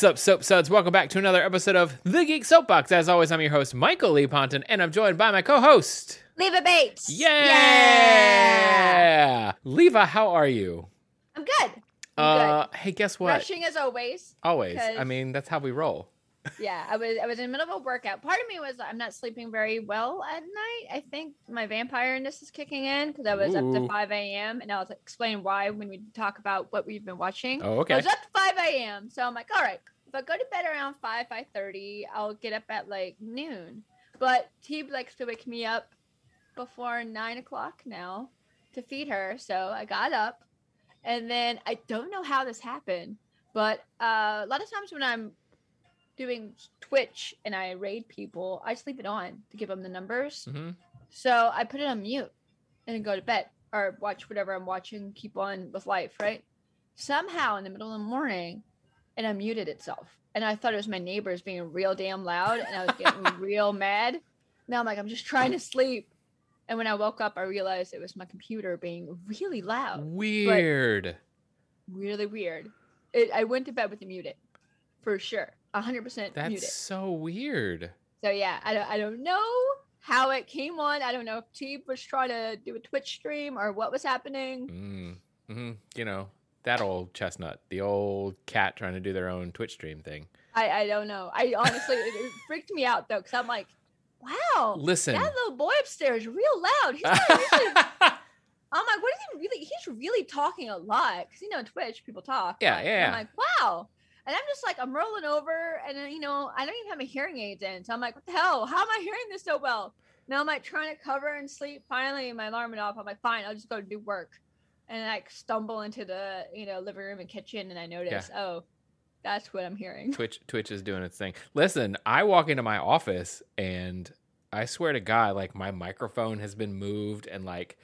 What's up, Soap Suds? Welcome back to another episode of The Geek Soapbox. As always, I'm your host, Michael Lee Ponton, and I'm joined by my co host. Leva Bates. Yeah! Yeah. Leva, how are you? I'm good. I'm Uh, hey, guess what? Rushing as always. Always. I mean, that's how we roll. Yeah, I was I was in the middle of a workout. Part of me was I'm not sleeping very well at night. I think my vampireness is kicking in because I was up to 5 a.m. and I'll explain why when we talk about what we've been watching. Oh, okay. I was up to 5 a.m. So I'm like, all right, if I go to bed around 5, 5.30, I'll get up at like noon. But T likes to wake me up before 9 o'clock now to feed her. So I got up. And then I don't know how this happened, but uh, a lot of times when I'm doing Twitch and I raid people, I sleep it on to give them the numbers. hmm So I put it on mute and then go to bed or watch whatever I'm watching, keep on with life, right? Somehow in the middle of the morning, it unmuted itself. And I thought it was my neighbors being real damn loud and I was getting real mad. Now I'm like, I'm just trying to sleep. And when I woke up, I realized it was my computer being really loud, Weird. really weird. It, I went to bed with it muted for sure, 100% That's muted. so weird. So yeah, I don't I don't know how it came on. I don't know if T was trying to do a Twitch stream or what was happening. Mm. hmm You know, that old chestnut, the old cat trying to do their own Twitch stream thing. I I don't know. I honestly it, it freaked me out though because I'm like, wow, Listen. that little boy upstairs real loud. He's not usually. I'm like, what is he really? He's really talking a lot because you know Twitch people talk. Yeah, but yeah, I'm like, wow. And I'm just like, I'm rolling over, and then, you know, I don't even have my hearing aids in, so I'm like, what the hell? How am I hearing this so well? Now I'm like trying to cover and sleep. Finally, my alarm went off. I'm like, fine, I'll just go do work, and I like stumble into the you know living room and kitchen, and I notice, oh, that's what I'm hearing. Twitch Twitch is doing its thing. Listen, I walk into my office and I swear to God, like my microphone has been moved and like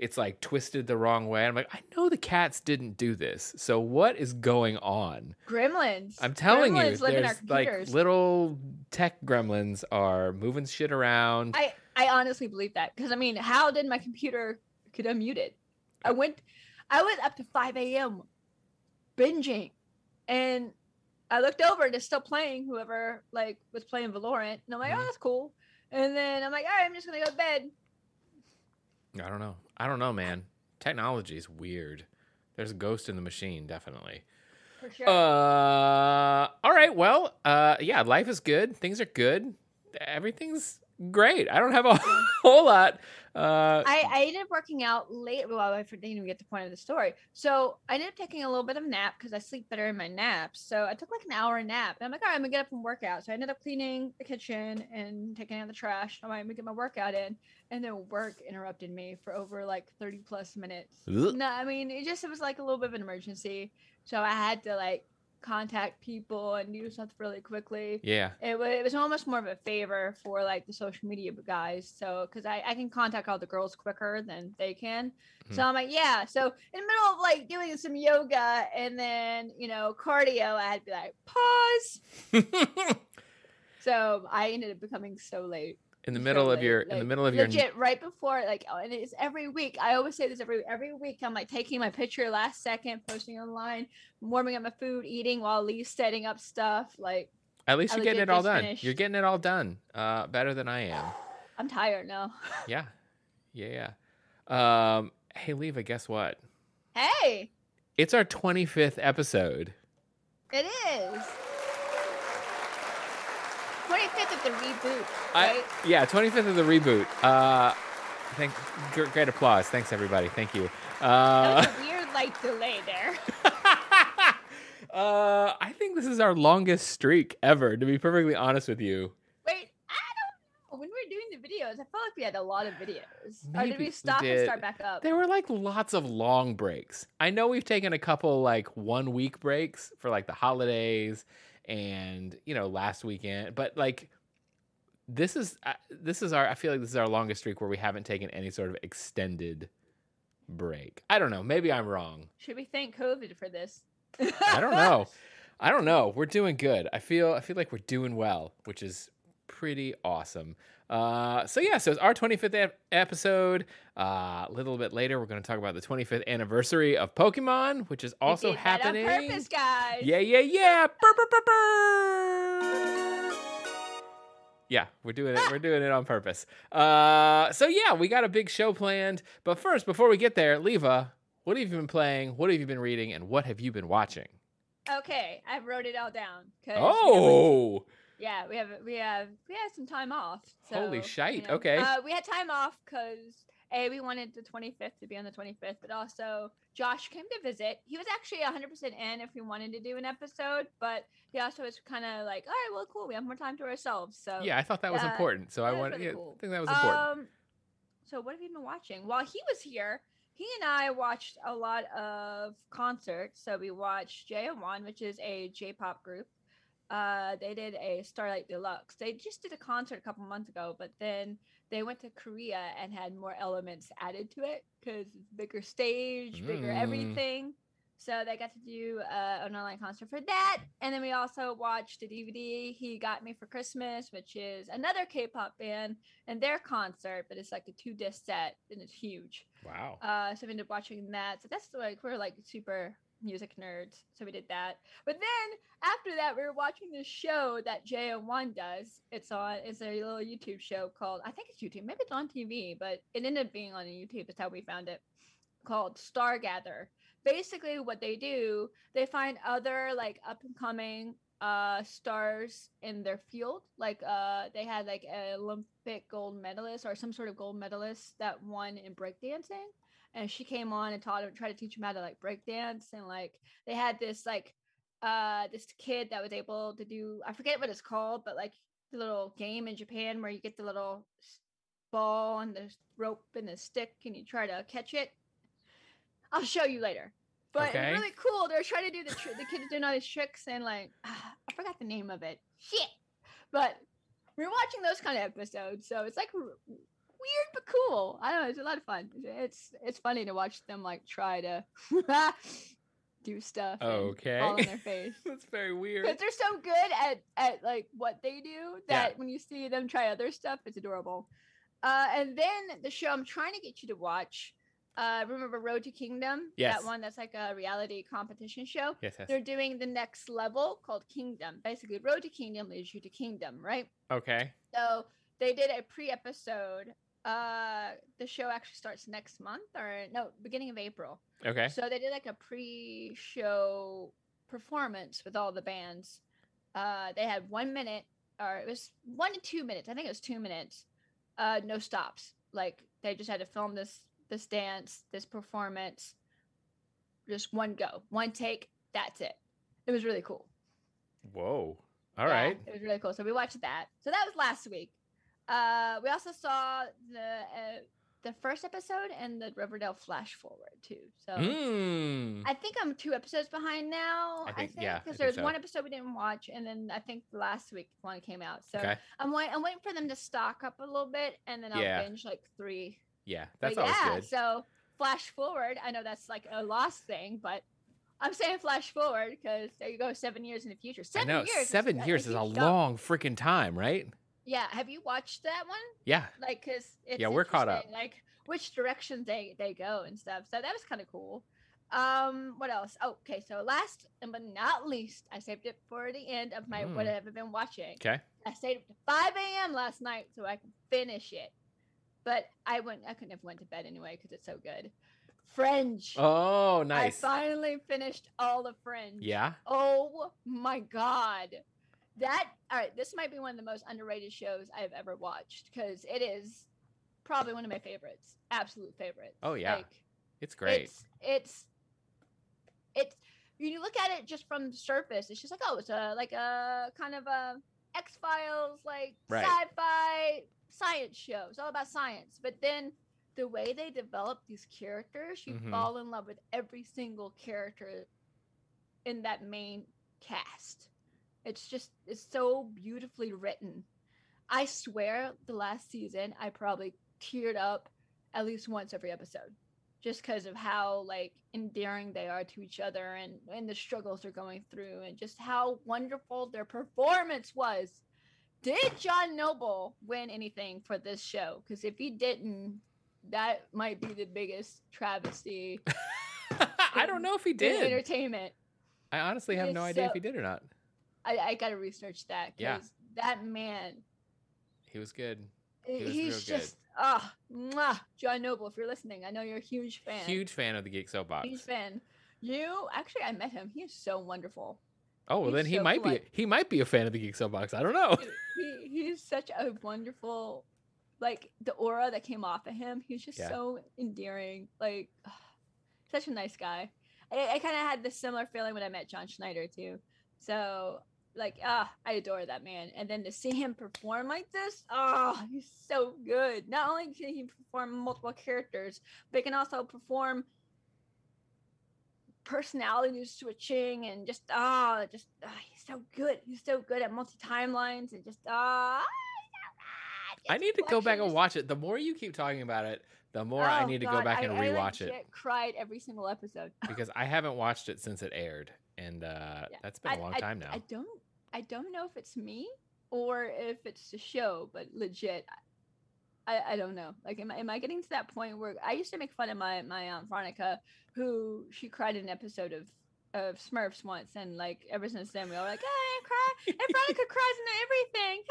it's like twisted the wrong way. I'm like, I know the cats didn't do this. So what is going on? Gremlins. I'm telling you, Gremlins our there's like little tech gremlins are moving shit around. I I honestly believe that because I mean, how did my computer get unmuted? I went, I was up to five a.m. binging, and I looked over and it's still playing. Whoever like was playing Valorant, and I'm like, Mhm. oh, that's cool. And then I'm like, all right, I'm just gonna go to bed. I don't know. I don't know, man. Technology is weird. There's a ghost in the machine, definitely. For sure. Uh, all right. Well, uh, yeah, life is good. Things are good. Everything's great. I don't have a whole lot. Uh, I, I ended up working out late. Well, I didn't even get to the point of the story. So I ended up taking a little bit of a nap because I sleep better in my naps. So I took like an hour nap. And I'm like, all right, I'm gonna get up and work out. So I ended up cleaning the kitchen and taking out the trash. I'm like, I'm gonna get my workout in. And then work interrupted me for over like 30 plus minutes. ugh. No, I mean, it just it was like a little bit of an emergency. So I had to like contact people and do stuff really quickly. Yeah. it was, it was almost more of a favor for like the social media guys. So because I, I can contact all the girls quicker than they can. So Mhm. i'm like yeah. So in the middle of like doing some yoga and then you know cardio i had to be like pause. So i ended up becoming so late in the so middle of your in the middle of your legit right before like oh, and it's every week i always say this every every week i'm like taking my picture last second posting online warming up my food eating while lee's setting up stuff like at least you're getting it all done. finished. You're getting it all done. Uh, better than I am. i'm tired now Yeah. Yeah. Yeah. Um, hey, Leva, guess what? hey It's our 25th episode. It is. 25th of the reboot, I- right? Yeah, 25th of the reboot. Uh, thank, great applause. Thanks, everybody. Thank you. Uh, that was a weird like delay there. uh, I think this is our longest streak ever, to be perfectly honest with you. Wait, I don't know. When we were doing the videos, I felt like we had a lot of videos. or Maybe did we we stop did. and start back up? There were like lots of long breaks. I know we've taken a couple like one week breaks for like the holidays and you know last weekend, but like this is uh, this is our I feel like this is our longest streak where we haven't taken any sort of extended break. I don't know. Maybe I'm wrong. Should we thank COVID for this? I don't know. I don't know. We're doing good. I feel I feel like we're doing well, which is pretty awesome. Uh, so yeah, so it's our 25th ep- episode. Uh, a little bit later, we're going to talk about the 25th anniversary of Pokemon, which is also happening. on purpose, guys. Yeah, yeah, yeah. Burr, burr, burr, burr. Yeah, we're doing it. We're doing it on purpose. Uh, so yeah, we got a big show planned. But first, before we get there, Leva, what have you been playing? What have you been reading? And what have you been watching? Okay, I wrote it all down. Oh, Yeah, we have we have we had some time off. So, Holy you shite, know. okay. Uh, we had time off because a we wanted the 25th to be on the 25th, but also Josh came to visit. He was actually 100% in if we wanted to do an episode, but he also was kind of like, all right, well, cool, we have more time to ourselves. So yeah, I thought that was uh, important. So I that was want. really yeah, cool. I think that was important. Um, so what have you been watching? While he was here, he and I watched a lot of concerts. So we watched JO1, which is a J-pop group. Uh, they did a Starlight Deluxe. They just did a concert a couple months ago, but then they went to Korea and had more elements added to it because bigger stage, bigger Mm. everything. So they got to do uh, an online concert for that, and then we also watched a DVD he got me for Christmas, which is another K-pop band and their concert, but it's like a two disc set and it's huge. wow. Uh, so we ended up watching that. So that's like we're like super music nerds, so we did that. But then after that, we were watching this show that JO1 does. It's on. It's a little YouTube show called I think it's YouTube. Maybe it's on TV, but it ended up being on YouTube. That's how we found it. Called Stargather. Basically, what they do, they find other like up and coming uh stars in their field like uh they had like an olympic gold medalist or some sort of gold medalist that won in breakdancing and she came on and taught him tried to teach him how to like break dance and like they had this like uh this kid that was able to do i forget what it's called but like the little game in japan where you get the little ball and the rope and the stick and you try to catch it. I'll show you later. But Okay. really cool. They're trying to do the tr- the kids doing all these tricks and like i forgot the name of it. Shit. But we're watching those kind of episodes so it's like weird but cool i don't know it's a lot of fun it's it's funny to watch them like try to do stuff Okay. fall on their face That's very weird. because they're so good at at like what they do Yeah. that when you see them try other stuff it's adorable uh and then the show i'm trying to get you to watch uh remember road to kingdom Yes. that one that's like a reality competition show Yes, yes. they're doing the next level called kingdom basically road to kingdom leads you to kingdom right Okay. so they did a pre-episode uh the show actually starts next month or no beginning of april Okay. so they did like a pre-show performance with all the bands. Uh, they had one minute, or it was one to two minutes. I think it was two minutes. Uh, no stops. Like they just had to film this this dance, this performance, just one go, one take. That's it. It was really cool. Whoa. All Yeah, right. It was really cool. So we watched that. So that was last week. Uh, we also saw the uh, the first episode and the Riverdale flash forward too. So Mm. I think I'm two episodes behind now. I think- think yeah, because think there's so. one episode we didn't watch, and then I think last week one came out. So Okay. I'm waiting. I'm waiting for them to stock up a little bit, and then I'll Yeah. binge like three. Yeah, But that's always yeah, good. So flash forward. I know that's like a lost thing, but I'm saying flash forward because there you go, seven years in the future. Seven years. is seven a- years is a long freaking time, right? Yeah. Have you watched that one? Yeah. like because Yeah, we're caught up. like which directions they they go and stuff so that was kind of cool um what else oh, okay so last and but not least i saved it for the end of my what Mm. i've been watching Okay. i stayed up to 5 a.m last night so i could finish it but i went i couldn't have went to bed anyway because it's so good fringe Oh, nice. i finally finished all the fringe Yeah. Oh my god. That all right, this might be one of the most underrated shows I've ever watched because it is probably one of my favorites. Absolute favorites. Oh, yeah. Like, It's great. It's it's it's when you look at it just from the surface, it's just like, oh, it's a like a kind of a X Files like Right. sci-fi science show. It's all about science. But then the way they develop these characters, you Mhm. fall in love with every single character in that main cast. It's just it's so beautifully written. I swear the last season I probably teared up at least once every episode just because of how like endearing they are to each other and and the struggles they're going through and just how wonderful their performance was Did John Noble win anything for this show? Because if he didn't, that might be the biggest travesty I don't know if he did. entertainment. I honestly have no idea if he did or not. I, I gotta research that Yeah. because that man, He was good. he- was he's just ah, mwah. John Noble. If you're listening, I know you're a huge fan. Huge fan of the Geek Soapbox. huge fan. You actually, I met him. He is so wonderful. Oh well, He's then he so might polite. be. He might be a fan of the Geek Soapbox. I don't know. he he's such a wonderful like the aura that came off of him he's just Yeah. so endearing like such a nice guy i, I kind of had this similar feeling when i met john schneider too so like ah i adore that man and then to see him perform like this oh he's so good not only can he perform multiple characters but he can also perform personality switching and just ah just ah, he's so good he's so good at multi timelines and just ah I need to go back and watch it. The more you keep talking about it, the more I Oh, need to go back I- and I rewatch it cried every single episode because I haven't watched it since it aired, and uh, Yeah. that's been a long I- time now. I don't I don't know if it's me or if it's the show, but legit I, I don't know. Like am I, am I getting to that point where I used to make fun of my my aunt Veronica who she cried in an episode of of Smurfs once and like ever since then we all were like, I cry and Veronica cries in everything.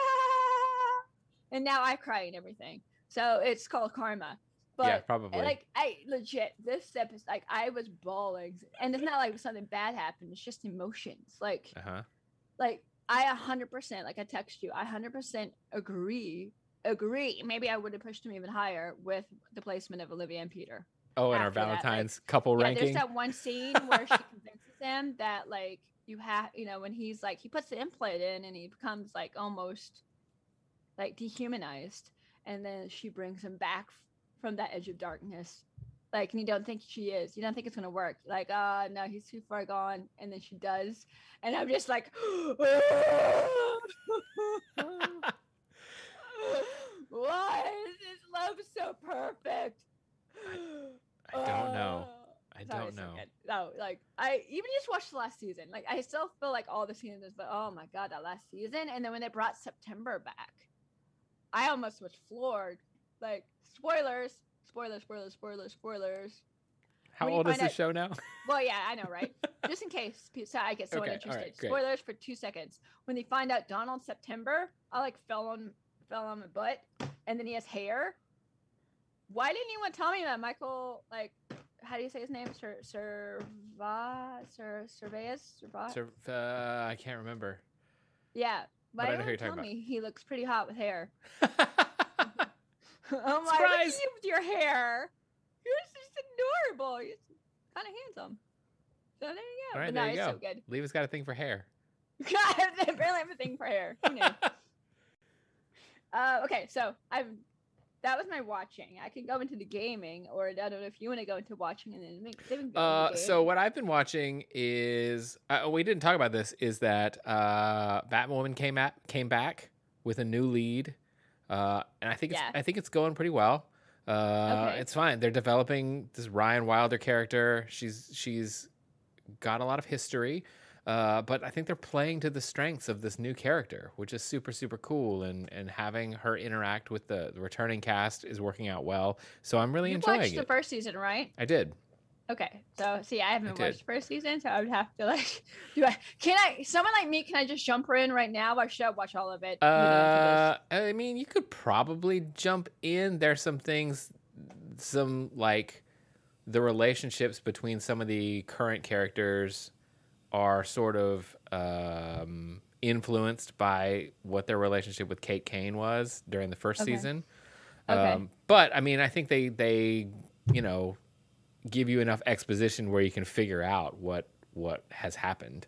and now I cry in everything. So it's called karma. But yeah, probably. like I legit this episode like I was bawling and it's not like something bad happened it's just emotions like uh huh. like I a hundred percent like I text you I hundred percent agree agree maybe I would have pushed him even higher with the placement of Olivia and Peter Oh, and our that, like- Valentine's couple yeah ranking. there's that one scene where she convinces him that like you have you know when he's like he puts the implant in and he becomes like almost like dehumanized and then she brings him back from that edge of darkness like and you don't think she is you don't think it's gonna work like uh no he's too far gone and then she does and i'm just like why is this love so perfect I don't know. I Sorry, don't know. No, like I even just watched the last season. Like I still feel like all the seasons, but oh my god, that last season. And then when they brought September back, I almost was floored. Like spoilers, spoilers, spoilers, spoilers, spoilers. How old is the out- show now? Well, yeah, I know, right? just in case so I get someone Okay, interested. right, spoilers for two seconds. When they find out Donald September, I like fell on fell on my butt, and then he has hair. Why didn't anyone tell me that Michael? Like, how do you say his name? Sir Serva Sir Servais Serva? Sur- uh, I can't remember. Yeah. But Why I know who you're talking me he looks pretty hot with hair? oh my! Look Surprise! you with your hair. You're just adorable. You're kind of handsome. So there you go. All right, but no, there you it's go. so good. Leva's got a thing for hair. God, I apparently have a thing for hair. Uh, okay, so I've that was my watching. I can go into the gaming, or I don't know if you want to go into watching and then make. then Uh, so what I've been watching is uh, we didn't talk about this. Is that uh, Batwoman came at came back with a new lead, uh, and I think it's, Yeah. I think it's going pretty well. Uh, Okay. It's fine. They're developing this Ryan Wilder character. She's she's got a lot of history, uh, but I think they're playing to the strengths of this new character, which is super super cool. And and having her interact with the, the returning cast is working out well. So I'm really you enjoying watched the first season, right? I did. Okay, so see, I haven't did. watched the first season, so I would have to like, do I? Can I? Someone like me, can I just jump in right now, or should I watch all of it? Uh, I mean, you could probably jump in. There's some things, some like the relationships between some of the current characters are sort of um, influenced by what their relationship with Kate Kane was during the first Okay. season. Okay. Um, but I mean, I think they they you know give you enough exposition where you can figure out what what has happened.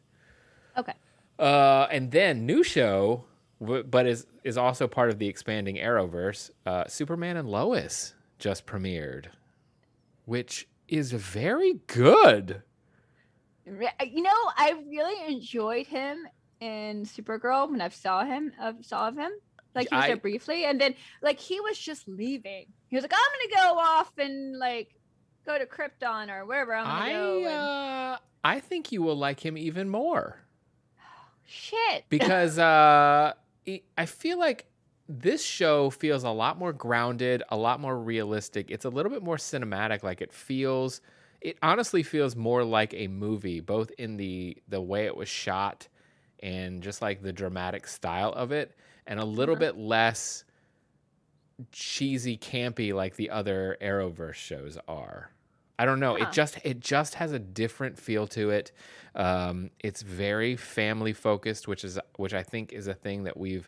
okay. Uh, and then new show, but is is also part of the expanding Arrowverse. Uh, Superman and Lois just premiered, which is very good. You know, I really enjoyed him in Supergirl when I saw him. I saw of him. Like he was I- there briefly, and then like he was just leaving. He was like, "I'm gonna go off and like go to Krypton or wherever I'm gonna I go." and- uh, I think you will like him even more Shit. because uh, I feel like this show feels a lot more grounded, a lot more realistic. It's a little bit more cinematic. Like it feels, it honestly feels more like a movie, both in the the way it was shot and just like the dramatic style of it, and a little Uh-huh. bit less cheesy, campy like the other Arrowverse shows are. I don't know. Huh. It just it just has a different feel to it. Um, it's very family focused, which is which I think is a thing that we've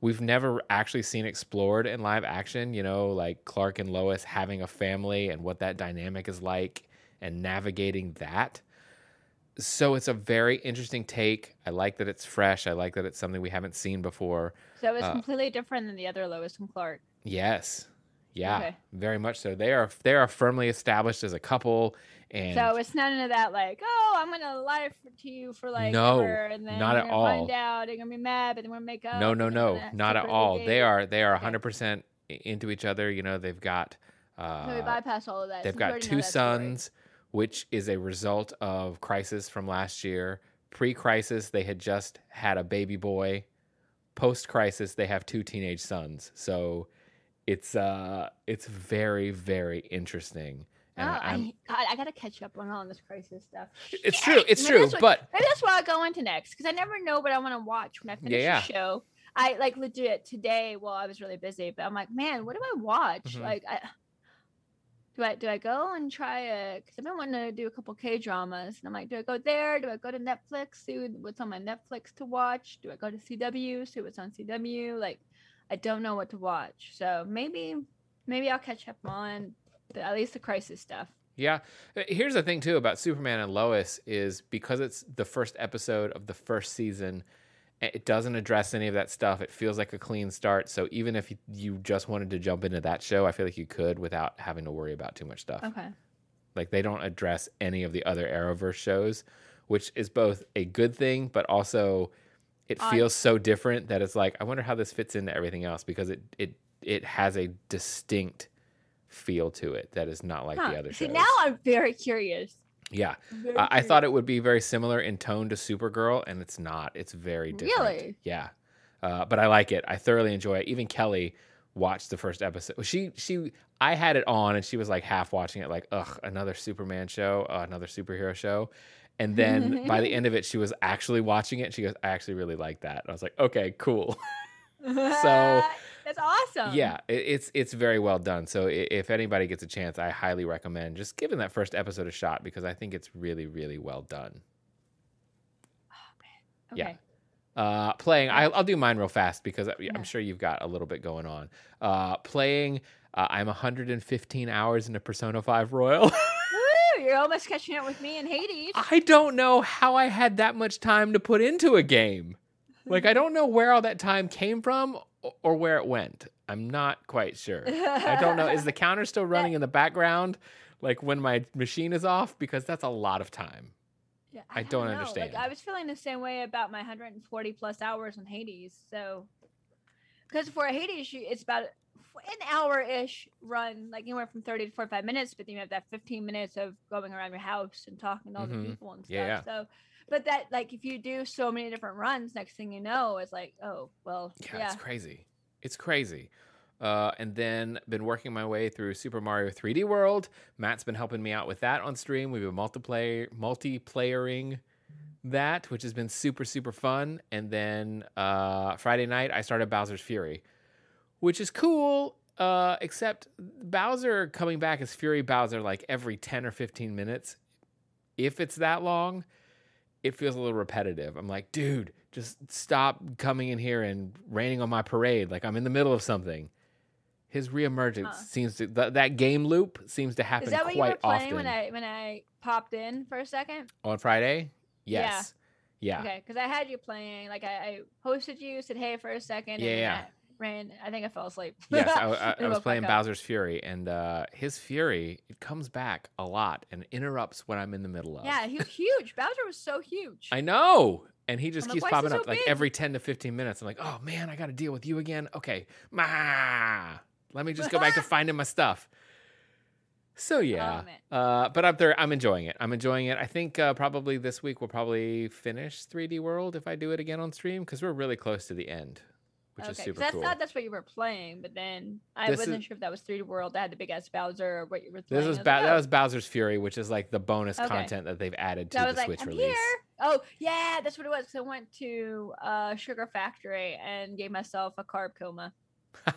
we've never actually seen explored in live action. You know, like Clark and Lois having a family and what that dynamic is like, and navigating that. So it's a very interesting take. I like that it's fresh. I like that it's something we haven't seen before. So it's Uh, completely different than the other Lois and Clark. Yes. Yeah, Okay. very much so. They are they are firmly established as a couple, and So it's none of that like, oh, I'm gonna lie for, to you for like No, ever, and then not at gonna find out, and you're gonna be mad, but then we're gonna make up. no, no, no, not at all. They are they are Okay. 100 percent into each other. You know, they've got uh, So we bypass all of that. they've since got two that story. sons, which is a result of crisis from last year. Pre-crisis, they had just had a baby boy. Post-crisis, they have two teenage sons. So it's uh it's very very interesting. Oh, And I'm- I, God, I gotta catch up on all this crisis stuff. it's true. It's Maybe true. what- But Maybe that's what I'll go into next because I never know what I want to watch when I finish yeah. a show. I like legit today. Well, I was really busy, but I'm like, man, what do I watch? Mhm. Like, I do I do I go and try a? Because I've been wanting to do a couple K dramas, and I'm like, do I go there? Do I go to Netflix? See what's on my Netflix to watch? Do I go to CW? See what's on CW? Like, I don't know what to watch. So maybe maybe I'll catch up on the, at least the crisis stuff. Yeah. Uh, Here's the thing too about Superman and Lois is because it's the first episode of the first season, it doesn't address any of that stuff. It feels like a clean start. So even if you- you just wanted to jump into that show, I feel like you could without having to worry about too much stuff. Okay. Like they don't address any of the other Arrowverse shows, which is both a good thing, but also it Odd. feels so different that it's like I wonder how this fits into everything else because it it it has a distinct feel to it that is not like Huh. the other shows. See, now I'm very curious. yeah. Very I I thought it would be very similar in tone to Supergirl, and it's not. It's very different. Really? Yeah. Uh, but I like it. I thoroughly enjoy it. Even Kelly watched the first episode. She she I had it on, and she was like half watching it, like ugh, another Superman show, uh, another superhero show. And then by the end of it, she was actually watching it. She goes, "I actually really like that." And I was like, "Okay, cool." So- that's awesome. yeah, it, it's it's very well done. So if anybody gets a chance, I highly recommend just giving that first episode a shot because I think it's really really well done. yeah. Okay. Uh, playing, I, I'll do mine real fast because Yeah. I'm sure you've got a little bit going on. Uh, playing, uh, I'm 115 hours into Persona 5 Royal. You're almost catching up with me in Hades. I don't know how I had that much time to put into a game. Like, I don't know where all that time came from or where it went. I'm not quite sure. I don't know. Is the counter still running in the background? Like when my machine is off? Because that's a lot of time. Yeah, I don't know. understand. Like, I was feeling the same way about my 140 plus hours in Hades. So, because for a Hades, it's about an hour ish run, like anywhere from 30 to 45 minutes, but then you have that 15 minutes of going around your house and talking to all Mhm. the people and stuff. Yeah. So, but that, like, if you do so many different runs, next thing you know, it's like, oh, well, Yeah, yeah. it's crazy. It's crazy. Uh, and then been working my way through Super Mario 3D World. Matt's been helping me out with that on stream. We've been multiplayer multiplayering that, which has been super super fun. And then uh, Friday night I started Bowser's Fury, which is cool. Uh, except Bowser coming back as Fury Bowser like every 10 or 15 minutes. If it's that long, it feels a little repetitive. I'm like, dude, just stop coming in here and raining on my parade. Like I'm in the middle of something. His reemergence Huh. seems to th- that game loop seems to happen quite often. Is that what you were playing often when I when I popped in for a second? on Friday. Yes, yeah, Okay, because I had you playing. Like I, I hosted you, said hey for a second. Yeah, yeah. I ran. I think I fell asleep. yes. I, I- I was playing. Bowser's Fury, and uh, his Fury it comes back a lot and interrupts what I'm in the middle of. Yeah, he was huge. Bowser was so huge. I know. And he just I'm keeps "Why popping he so up like big?" every 10 to 15 minutes. I'm like, oh man, I got to deal with you again. Okay. Ma. Let me just go back to finding my stuff. So yeah. uh, but up there, I'm enjoying it. I'm enjoying it. I think uh, probably this week we'll probably finish 3D World if I do it again on stream because we're really close to the end. Which is okay, super 'cause I cool. thought that's what you were playing, but then I This wasn't is- sure if that was 3D World that had the big ass Bowser or what you were Playing. This playing. was ba- like, that oh. was Bowser's Fury, which is like the bonus Okay. content that they've added to So the was like, Switch I'm release. here. Oh yeah, that's what it was. So I went to uh, Sugar Factory and gave myself a carb coma. So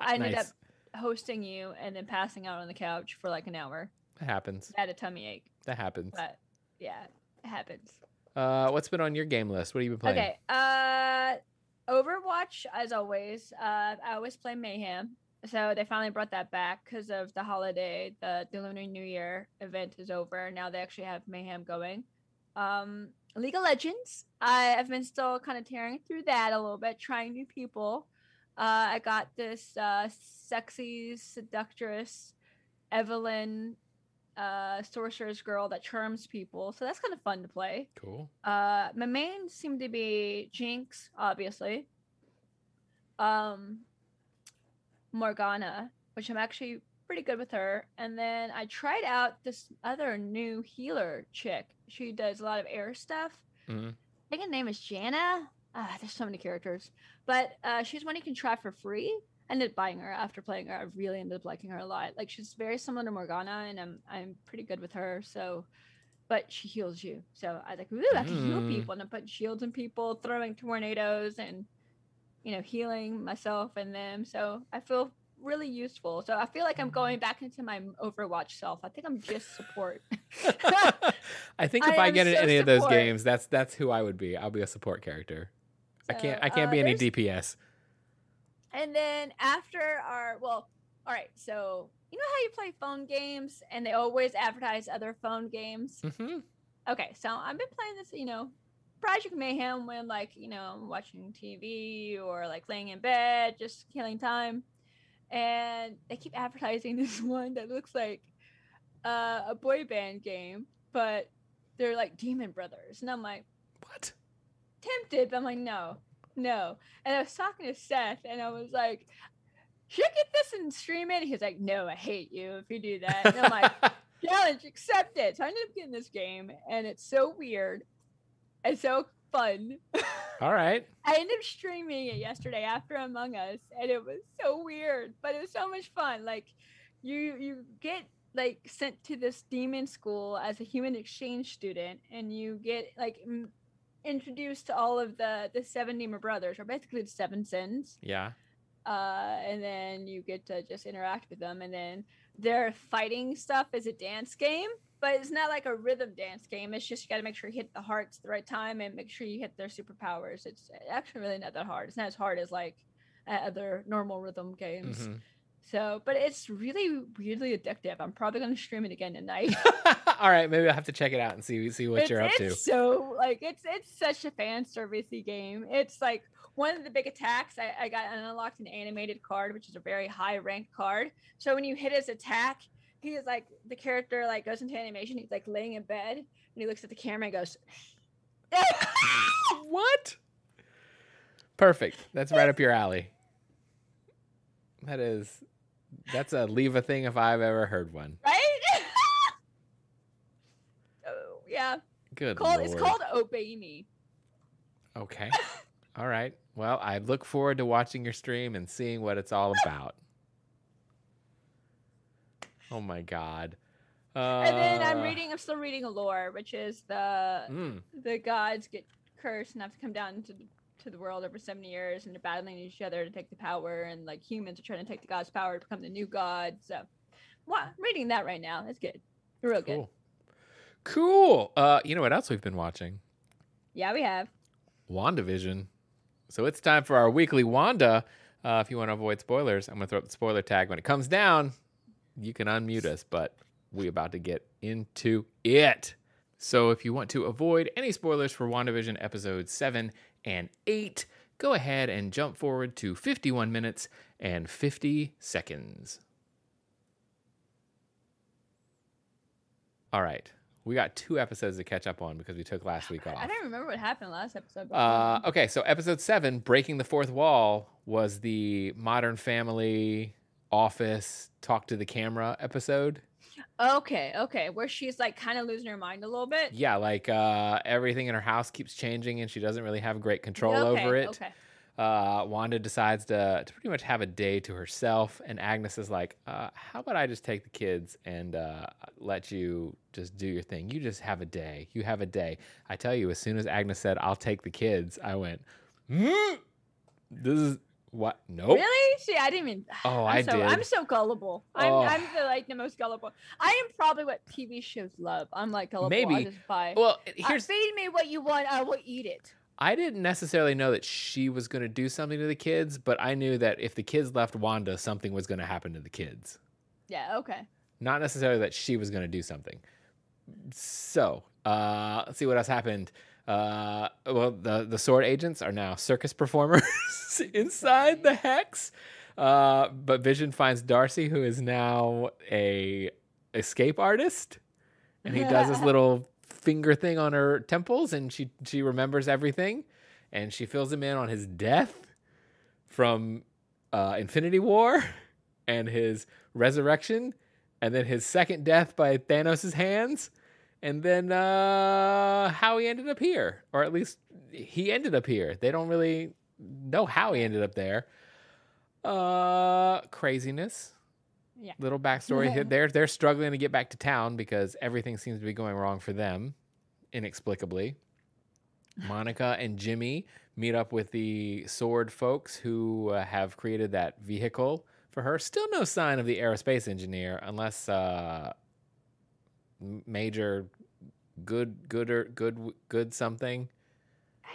I ended Nice. up hosting you and then passing out on the couch for like an hour. That happens. I had a tummy ache, That happens. but yeah, it happens. Uh, what's been on your game list? What have you been playing? Okay. Uh, Overwatch, as always. Uh, I always play Mayhem. So they finally brought that back because of the holiday. The, the Lunar New Year event is over. Now they actually have Mayhem going. Um, League of Legends. I have been still kind of tearing through that a little bit, trying new people. Uh, I got this uh, sexy, seductress Evelynn uh, sorcerer's girl that charms people. So that's kind of fun to play. Cool. Uh, my main seemed to be Jinx, obviously. Um, Morgana, which I'm actually pretty good with her. And then I tried out this other new healer chick. She does a lot of air stuff. Mhm. I think her name is Janna. Ah, there's so many characters, but uh, she's one you can try for free. Ended up buying her after playing her. I really ended up liking her a lot. Like she's very similar to Morgana, and I'm I'm pretty good with her. So, but she heals you. So I was like, ooh, I can heal Mm. people, and I'm putting shields in people, throwing tornadoes, and you know, healing myself and them. So I feel really useful. So I feel like I'm going back into my Overwatch self. I think I'm just support. I think if I I, get in so any of those games, that's that's who I would be. I'll be a support character. I can't I can't uh, be any DPS. And then after our well, all right. So you know how you play phone games and they always advertise other phone games. hmm Okay, so I've been playing this, you know, Project Mayhem when like you know I'm watching TV or like laying in bed, just killing time, and they keep advertising this one that looks like uh, a boy band game, but they're like demon brothers, and I'm like What? tempted, but I'm like no, no. And I was talking to Seth, and I was like, should I get this and stream it? He's like, no, I hate you if you do that. And I'm like challenge accepted. So I ended up getting this game, and it's so weird and so fun. All right. I ended up streaming it yesterday after Among Us, and it was so weird, but it was so much fun. Like, you you get like sent to this demon school as a human exchange student, and you get like m- introduced to all of the the seven demon brothers, or basically the seven sins Yeah. uh, and then you get to just interact with them. And then their fighting stuff is a dance game, but it's not like a rhythm dance game. It's just you got to make sure you hit the hearts at the right time and make sure you hit their superpowers. It's actually really not that hard. It's not as hard as like other normal rhythm games. Mhm. So, but it's really weirdly addictive. I'm probably going to stream it again tonight. All right. Maybe I'll have to check it out and see see what it's, you're up to. it's so like it's it's such a fan servicey game. It's like one of the big attacks. I, I got unlocked an animated card, which is a very high ranked card. So when you hit his attack, he is like the character like goes into animation. He's like laying in bed and he looks at the camera and goes. What? Perfect. That's right up your alley. That is that's a Leva thing if I've ever heard one. right? oh yeah, Good called it's called Obey Me. Okay. All right. Well, I look forward to watching your stream and seeing what it's all about. Oh my god. Uh, And then I'm reading. I'm still reading Allure, which is the Mm, the gods get cursed and have to come down to the, to the world over 70 years and they're battling each other to take the power and like humans are trying to take the god's power to become the new god so well, I'm reading that right now it's good real good cool. Cool. Uh, you know what else we've been watching? yeah we have WandaVision. So it's time for our weekly Wanda. Uh, if you want to avoid spoilers, I'm going to throw up the spoiler tag. When it comes down, you can unmute us, but we about to get into it. So if you want to avoid any spoilers for WandaVision episode 7 and 8, go ahead and jump forward to 51 minutes and 50 seconds. All right. We got two episodes to catch up on because we took last week off. i don't remember what happened last episode Uh, okay, so episode seven, breaking the fourth wall, was the Modern Family Office talk to the camera episode. Okay okay where she's like kind of losing her mind a little bit Yeah, like uh, everything in her house keeps changing, and she doesn't really have great control okay, over it. okay Uh, Wanda decides to, to pretty much have a day to herself, and Agnes is like, uh, "How about I just take the kids and uh, let you just do your thing? You just have a day. You have a day." I tell you, as soon as Agnes said, "I'll take the kids," I went, "Hmm, "This is what? Nope." Really? See, I didn't even. Oh, I'm I so, did. I'm so gullible. I'm, Oh. I'm the, like the most gullible. I am probably what TV shows love. I'm like gullible. Maybe. I just buy. Well, Uh, here's feed me what you want. I will eat it. I didn't necessarily know that she was going to do something to the kids, but I knew that if the kids left Wanda, something was going to happen to the kids. Yeah. Okay. Not necessarily that she was going to do something. So, uh, let's see what else happened. Uh, well, the the sword agents are now circus performers inside the hex. Uh, but Vision finds Darcy, who is now a escape artist, and he does this little finger thing on her temples, and she she remembers everything, and she fills him in on his death from uh, Infinity War, and his resurrection, and then his second death by Thanos' hands, and then uh, how he ended up here, or at least he ended up here. They don't really know how he ended up there. Uh, craziness. Yeah. Little backstory. here. they're they're struggling to get back to town because everything seems to be going wrong for them, inexplicably. Monica and Jimmy meet up with the sword folks who uh, have created that vehicle for her. Still no sign of the aerospace engineer, unless uh, Major Good good or Good Good something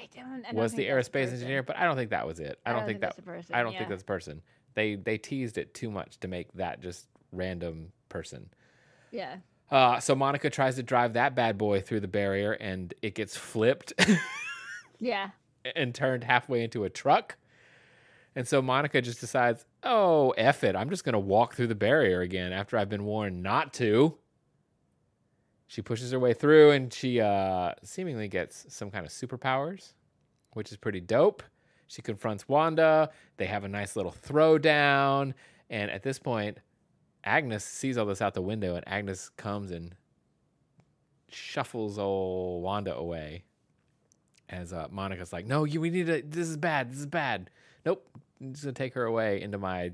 I don't. I don't was the think aerospace engineer, but I don't think that was it. I don't, think, that. that's a person. I don't yeah. think that's a person. They they teased it too much to make that just random person. Yeah. Uh, so Monica tries to drive that bad boy through the barrier, and it gets flipped Yeah. and turned halfway into a truck. And so Monica just decides, "Oh, F it! I'm just gonna walk through the barrier again after I've been warned not to." She pushes her way through, and she uh, seemingly gets some kind of superpowers, which is pretty dope. She confronts Wanda. They have a nice little throwdown, and at this point, Agnes sees all this out the window, and Agnes comes and shuffles old Wanda away. As uh, Monica's like, "No, you, we need to. This is bad. This is bad. Nope, I'm just gonna take her away into my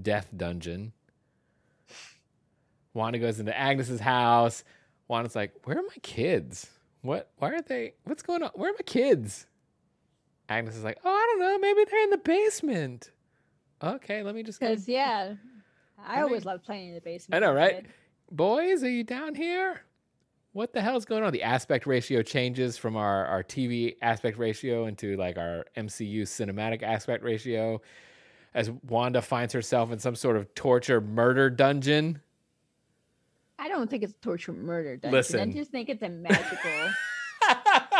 death dungeon." Wanda goes into Agnes's house. Wanda's like, "Where are my kids? What? Why aren't they? What's going on? Where are my kids?" Agnes is like, "Oh, I don't know. Maybe they're in the basement." Okay, let me just go Because yeah, I, I always mean- loved playing in the basement. I know, right? boys, are you down here? What the hell's going on? The aspect ratio changes from our, our TV aspect ratio into like our MCU cinematic aspect ratio as Wanda finds herself in some sort of torture murder dungeon. I don't think it's torture murder. Dungeon. Listen. I just think it's a magical,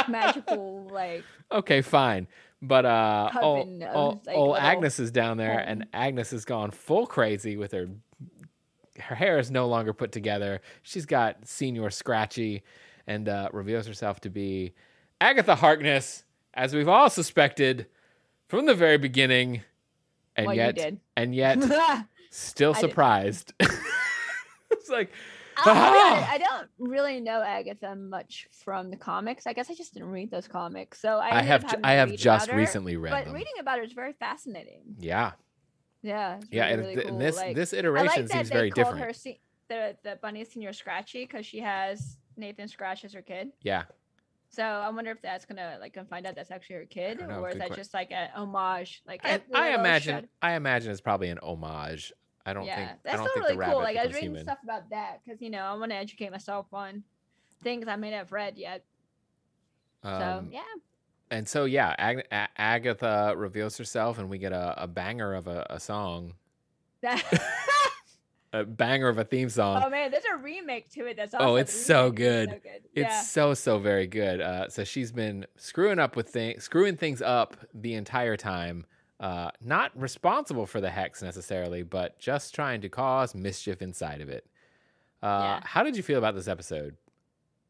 magical like. okay, fine. But uh old, old, like, old Agnes is down there and. Agnes has gone full crazy with her her hair is no longer put together. She's got Señor Scratchy and uh, reveals herself to be Agatha Harkness, as we've all suspected from the very beginning. And Well, yet and yet still surprised. it's like I'll be honest, I don't really know Agatha much from the comics. I guess I just didn't read those comics, so I, I have ju- I have just her, recently read But them. reading about her is very fascinating. yeah. Yeah, Yeah, really, th- cool. this like, this I iteration like that seems they very different. her se- the the bunny Señor Scratchy because she has Nathan Scratch as her kid. Yeah. So I wonder if that's gonna like gonna find out that's actually her kid, know, or is that just like an homage? Like I, I imagine shred- I imagine it's probably an homage. I don't yeah, think I that's don't still think really cool. Like I was reading human. stuff about that because you know I want to educate myself on things I may not have read yet. So Um, yeah, And so yeah, Ag- Agatha reveals herself, and we get a, a banger of a, a song, a banger of a theme song. oh man, there's a remake to it. That's Oh, it's so good. So good. It's yeah. so so very good. Uh, so she's been screwing up with things, screwing things up the entire time. Uh, not responsible for the hex necessarily, but just trying to cause mischief inside of it. Uh, Yeah. How did you feel about this episode?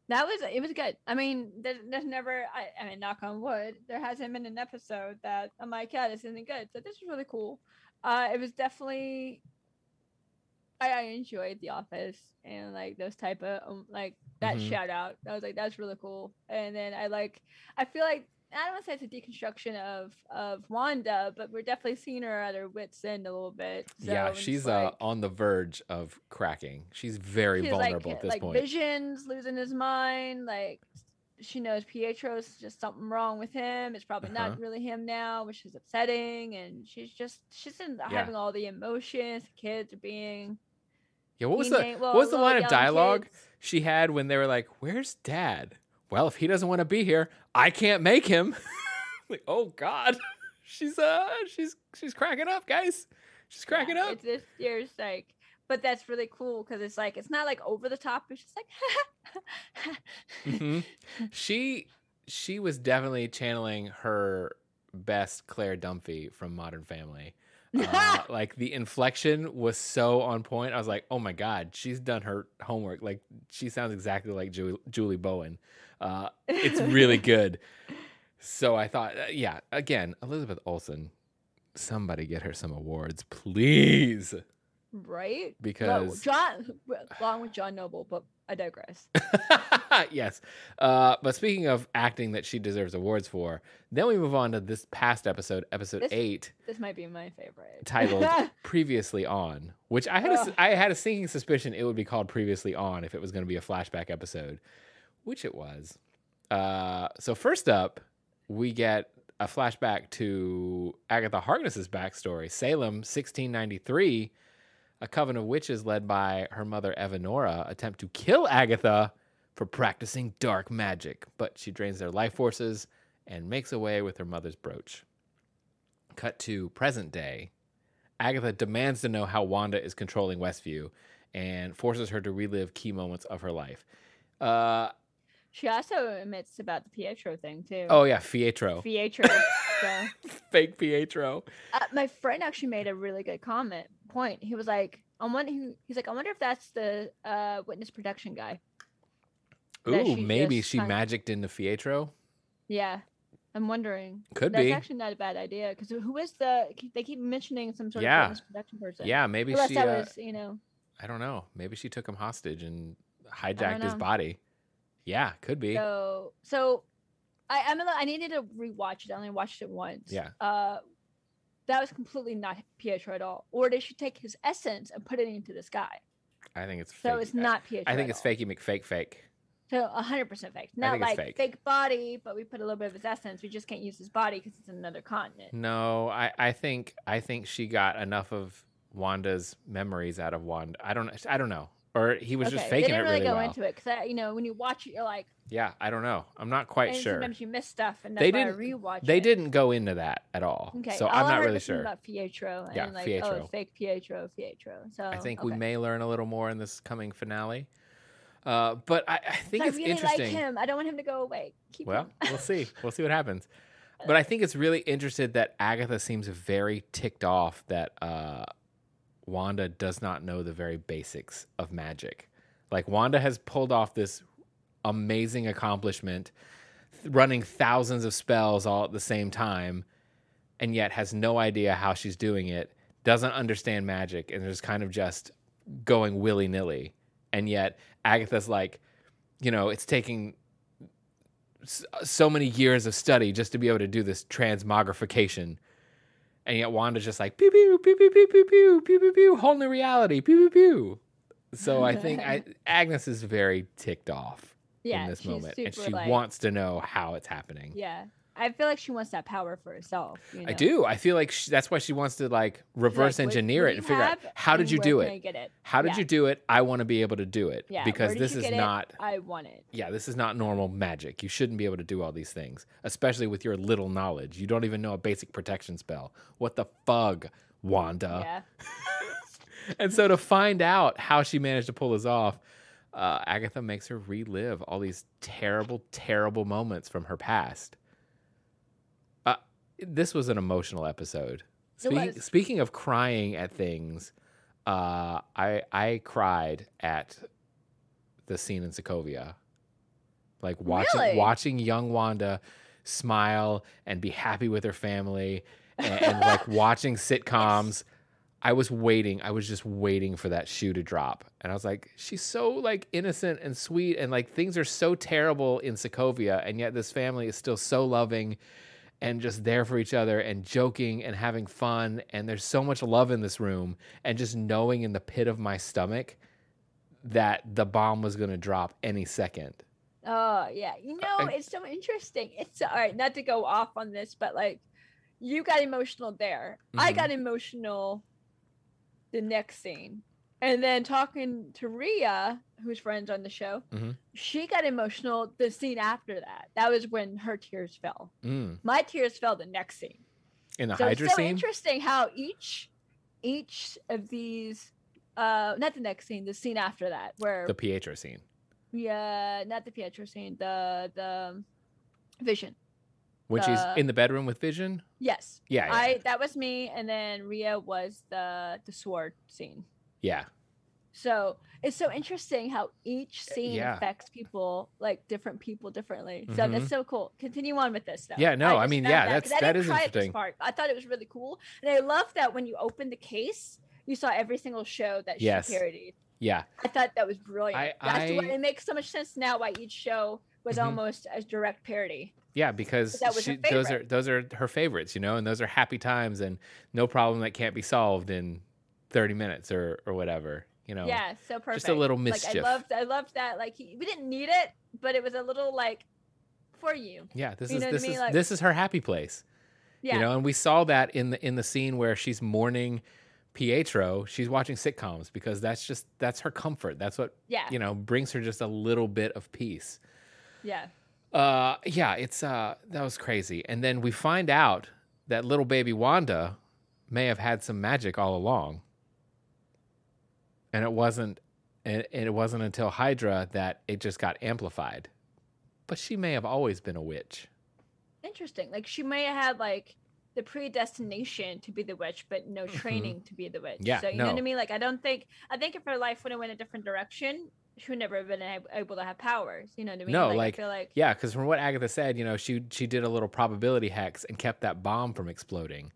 That was it was good. I mean, there's, there's never I, I mean, knock on wood, there hasn't been an episode that I'm like, yeah, this isn't good. So this was really cool. Uh it was definitely I, I enjoyed The Office and like those type of um, like that Mhm. shout out. I was like, that's really cool. And then I like I feel like I don't want to say it's a deconstruction of of Wanda, but we're definitely seeing her at her wits end a little bit. So yeah, she's uh, on the verge of cracking. She's very she's vulnerable like, at this like point. Vision's losing his mind. Like she knows Pietro's just something wrong with him. It's probably Uh-huh. not really him now, which is upsetting. And she's just she's in, Yeah. having all the emotions. The kids are being. Yeah, what was the well, what was the line of dialogue kids. she had when they were like, "Where's Dad?" Well, if he doesn't want to be here, I can't make him. like, oh God, she's uh, she's she's cracking up, guys. She's cracking Yeah, up. It's this year's like, but that's really cool because it's like it's not like over the top. It's just like. hmm She she was definitely channeling her best Claire Dunphy from Modern Family. Uh, like the inflection was so on point. I was like, oh my god, she's done her homework. Like she sounds exactly like Ju- Julie Bowen. Uh, it's really good. So I thought, uh, yeah, again, Elizabeth Olsen, somebody get her some awards, please, right. Because John, along with John Noble, but I digress. yes. Uh, but speaking of acting that she deserves awards for, then we move on to this past episode, episode This- eight, This might be my favorite. titled "Previously On," which I had a. I had a sinking suspicion it would be called "Previously On" if it was going to be a flashback episode, which it was. Uh, so first up, we get a flashback to Agatha Harkness's backstory, Salem, 1693. A coven of witches led by her mother Evanora attempt to kill Agatha for practicing dark magic, but she drains their life forces and makes away with her mother's brooch. Cut to present day. Agatha demands to know how Wanda is controlling Westview and forces her to relive key moments of her life. Uh, She also admits about the Pietro thing too. oh yeah, Pietro, Pietro. so, fake Pietro. uh, my friend actually made a really good comment point. He was like, "I wonder." He's like, "I wonder if that's the uh, witness protection guy." That Ooh, she maybe she magicked into Pietro. Yeah, I'm wondering. Could that's be. actually not a bad idea because who is the? They keep mentioning some sort Yeah. of witness protection person. Yeah, maybe Unless she. that uh, was, you know, I don't know. Maybe she took him hostage and hijacked his body. Yeah, could be. So so I I'm a, I needed to rewatch it. I only watched it once. Yeah. Uh that was completely not Pietro at all. Or they should take his essence and put it into this guy? I think it's. So fake. it's not Pietro. I think it's all. fakey McFake fake. So hundred percent fake. Not like fake. body, but we put a little bit of his essence. We just can't use his body because it's in another continent. No, I, I think I think she got enough of Wanda's memories out of Wanda. I don't I don't know. Or he was just Okay, faking they didn't really really go well. into it because you know when you watch it, you're like, Yeah, I don't know. I'm not quite and sure. sometimes you miss stuff, and They didn't- rewatch. They it. didn't go into that at all. Okay, so all I'm I not really sure. About Pietro, and Yeah, like Pietro. oh, fake Pietro, Pietro. So I think okay. we may learn a little more in this coming finale. Uh, but I, I think I it's really interesting. like him. I don't want him to go away. Keep Well, we'll see. We'll see what happens. But I think it's really interesting that Agatha seems very ticked off that uh, Wanda does not know the very basics of magic. Like Wanda has pulled off this amazing accomplishment, running thousands of spells all at the same time, and yet has no idea how she's doing it. Doesn't understand magic, and is kind of just going willy nilly. And yet Agatha's like, you know, it's taking so many years of study just to be able to do this transmogrification. And yet Wanda's just like pew pew pew pew pew pew pew pew pew pew whole new reality pew pew pew. So I think I, Agnes is very ticked off yeah, in this moment, and she like- wants to know how it's happening. Yeah, I feel like she wants that power for herself. You know? I do. I feel like she, that's why she wants to like reverse Like, engineer it and figure out how did you do it? it? How did Yeah. you do it? I want to be able to do it Yeah, because this is get it? not I want it. yeah, this is not normal magic. You shouldn't be able to do all these things, especially with your little knowledge. You don't even know a basic protection spell. What the fug, Wanda? yeah, And so to find out how she managed to pull this off, uh, Agatha makes her relive all these terrible, terrible moments from her past. This was an emotional episode. It Speaking, was. speaking of crying at things, uh, I I cried at the scene in Sokovia, like watching Really? watching young Wanda smile and be happy with her family, and, and like watching sitcoms. I was waiting. I was just waiting for that shoe to drop. And I was like, she's so like innocent and sweet and like things are so terrible in Sokovia and yet this family is still so loving and just there for each other and joking and having fun and there's so much love in this room and just knowing in the pit of my stomach that the bomb was going to drop any second. Oh yeah, you know I- it's so interesting. It's all right, not to go off on this, but like you got emotional there. I Mhm. got emotional the next scene, and then talking to Ria, who's friends on the show, Mhm. she got emotional the scene after that. That was when her tears fell. Mm. My tears fell the next scene. In the so Hydra it's so scene? interesting how each each of these uh not the next scene the scene after that where The Pietro scene. yeah not the pietro scene the the vision When she's in the bedroom with Vision? yes Yeah. Yeah. i that was me and then ria was the the sword scene yeah. so it's so interesting how each scene yeah. affects people like different people differently so Mhm. that's so cool continue on with this though Yeah, no, I just mean, yeah, that, that's- I that is cry at this interesting. part. i thought it was really cool and i love that when you open the case you saw every single show that Yes. she parodied Yeah. I thought that was brilliant. I- That's I- it makes so much sense now why each show was Mhm. almost a direct parody. Yeah, because she, those are those are her favorites, you know, and those are happy times and no problem that can't be solved in 30 minutes or or whatever, you know. Yeah, so perfect. just a little Like mischief. I loved, I loved that. Like he, we didn't need it, but it was a little like for you. Yeah, this You is I this mean? is Like- this is her happy place. Yeah, You know, and we saw that in the in the scene where she's mourning Pietro, she's watching sitcoms because that's just that's her comfort. That's what, yeah, you know, brings her just a little bit of peace. yeah. Uh yeah, it's uh that was crazy. And then we find out that little baby Wanda may have had some magic all along. And it wasn't and, and it wasn't until Hydra that it just got amplified. But she may have always been a witch. Interesting. Like she may have had like the predestination to be the witch, but no training to be the witch. Mm-hmm. Yeah, So you know what. I mean? Like I don't think I think if her life would have went a different direction, she would never have been able to have powers. You know what I mean? No, like, like- I feel like Yeah, because from what Agatha said, you know, she she did a little probability hex and kept that bomb from exploding.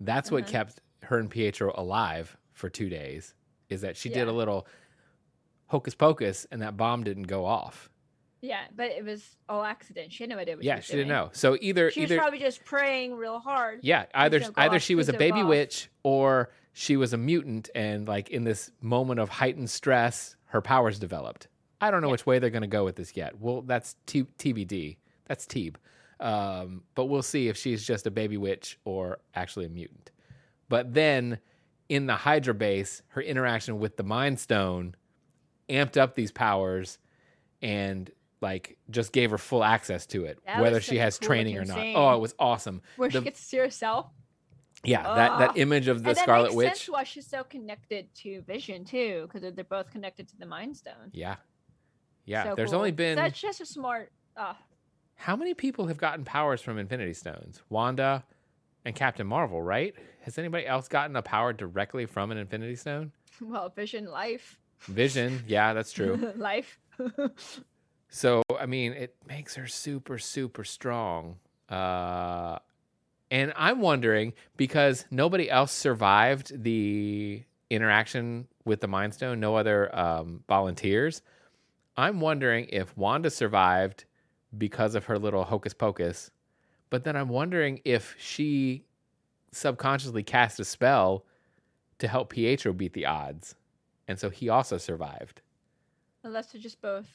That's what Uh-huh. kept her and Pietro alive for two days. Is that she did a little hocus pocus and that bomb didn't go off. yeah, but it was all accident. She had no idea what yeah, she was she didn't know. So either She was probably just praying real hard. yeah, either either off, she was a she's gonna go baby off. witch or she was a mutant and like in this moment of heightened stress, her powers developed. I don't know Yeah. which way they're going to go with this yet. Well, that's T- TBD. That's Teeb. Um, but we'll see if she's just a baby witch or actually a mutant. But then in the Hydra base, her interaction with the Mind Stone amped up these powers and like just gave her full access to it, That whether she has cool training or not. Oh, it was awesome. Where The- she gets to see herself. Yeah, that, that Ah. image of the and that Scarlet makes Witch. sense why she's so connected to Vision too, because they're both connected to the Mind Stone. Yeah. Yeah. So There's cool. only been That's just a smart. Uh, how many people have gotten powers from Infinity Stones? Wanda and Captain Marvel, right? Has anybody else gotten a power directly from an Infinity Stone? well, Vision, life, Vision, yeah, that's true. life. So, I mean, it makes her super, super strong. Uh, and I'm wondering because nobody else survived the interaction with the Mind Stone, no other um, volunteers. I'm wondering if Wanda survived because of her little hocus pocus, but then I'm wondering if she subconsciously cast a spell to help Pietro beat the odds. And so he also survived Unless they're just both.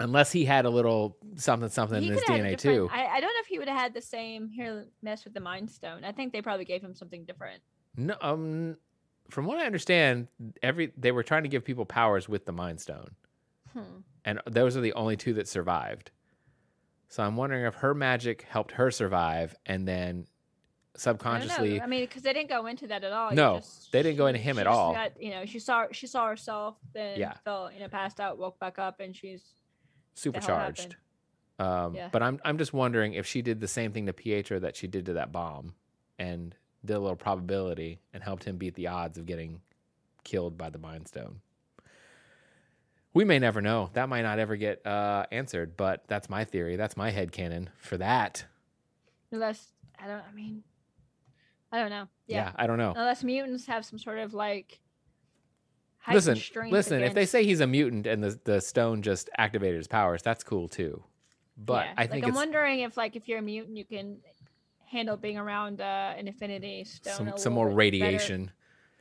unless he had a little something something He in his DNA too. I, I don't know if he would have had the same here mess with the Mind Stone. I think they probably gave him something different. No, um, from what I understand, every they were trying to give people powers with the Mind Stone, Hmm. and those are the only two that survived. So I'm wondering if her magic helped her survive, and then I subconsciously, know. I mean, because they didn't go into that at all. No, just- they didn't go into him at all. got- you know, she saw she saw herself, then Yeah. fell, you know, passed out, woke back up, and she's supercharged. Um, Yeah. But I'm I'm just wondering if she did the same thing to Pietro that she did to that bomb, and did a little probability and helped him beat the odds of getting killed by the Mind Stone. We may never know. That might not ever get uh, answered, but that's my theory. That's my head canon for that. unless I don't. I mean, I don't know. Yeah, Yeah. I don't know. Unless mutants have some sort of like. listen, strength listen. If they say he's a mutant and the the stone just activated his powers, that's cool too. But Yeah, I like, think I'm it's wondering if like if you're a mutant, you can handle being around uh, an Infinity Stone. some a some more bit better. radiation.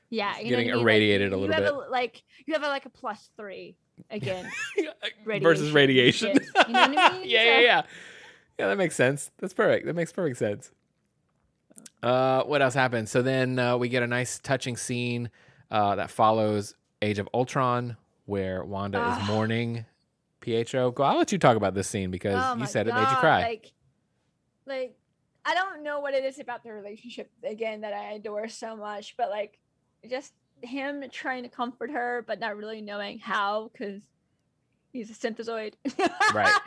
Yeah, you know getting what I mean? irradiated a you little have bit. like you have a, like a plus three again. versus radiation. Yes. You know what I mean? yeah, So- yeah, yeah. Yeah, that makes sense. That's perfect. That makes perfect sense. Uh, what else happens? So then uh, we get a nice touching scene uh, that follows Age of Ultron, where Wanda Ah. is mourning Pietro. Go, I'll let you talk about this scene because Oh you said it made you cry. Like, like I don't know what it is about the relationship again that I adore so much, but like just him trying to comfort her, but not really knowing how because he's a synthezoid. Right.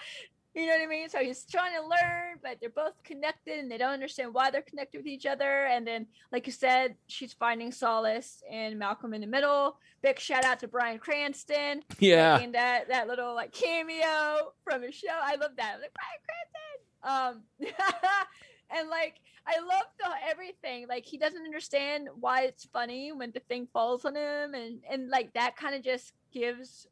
You know what I mean? So he's trying to learn, but they're both connected and they don't understand why they're connected with each other. And then, like you said, she's finding solace in Malcolm in the Middle. Big shout out to Bryan Cranston yeah, making that that little like cameo from his show. I love that. Like Bryan Cranston. Um, and like I love the everything. Like he doesn't understand why it's funny when the thing falls on him, and and like that kind of just gives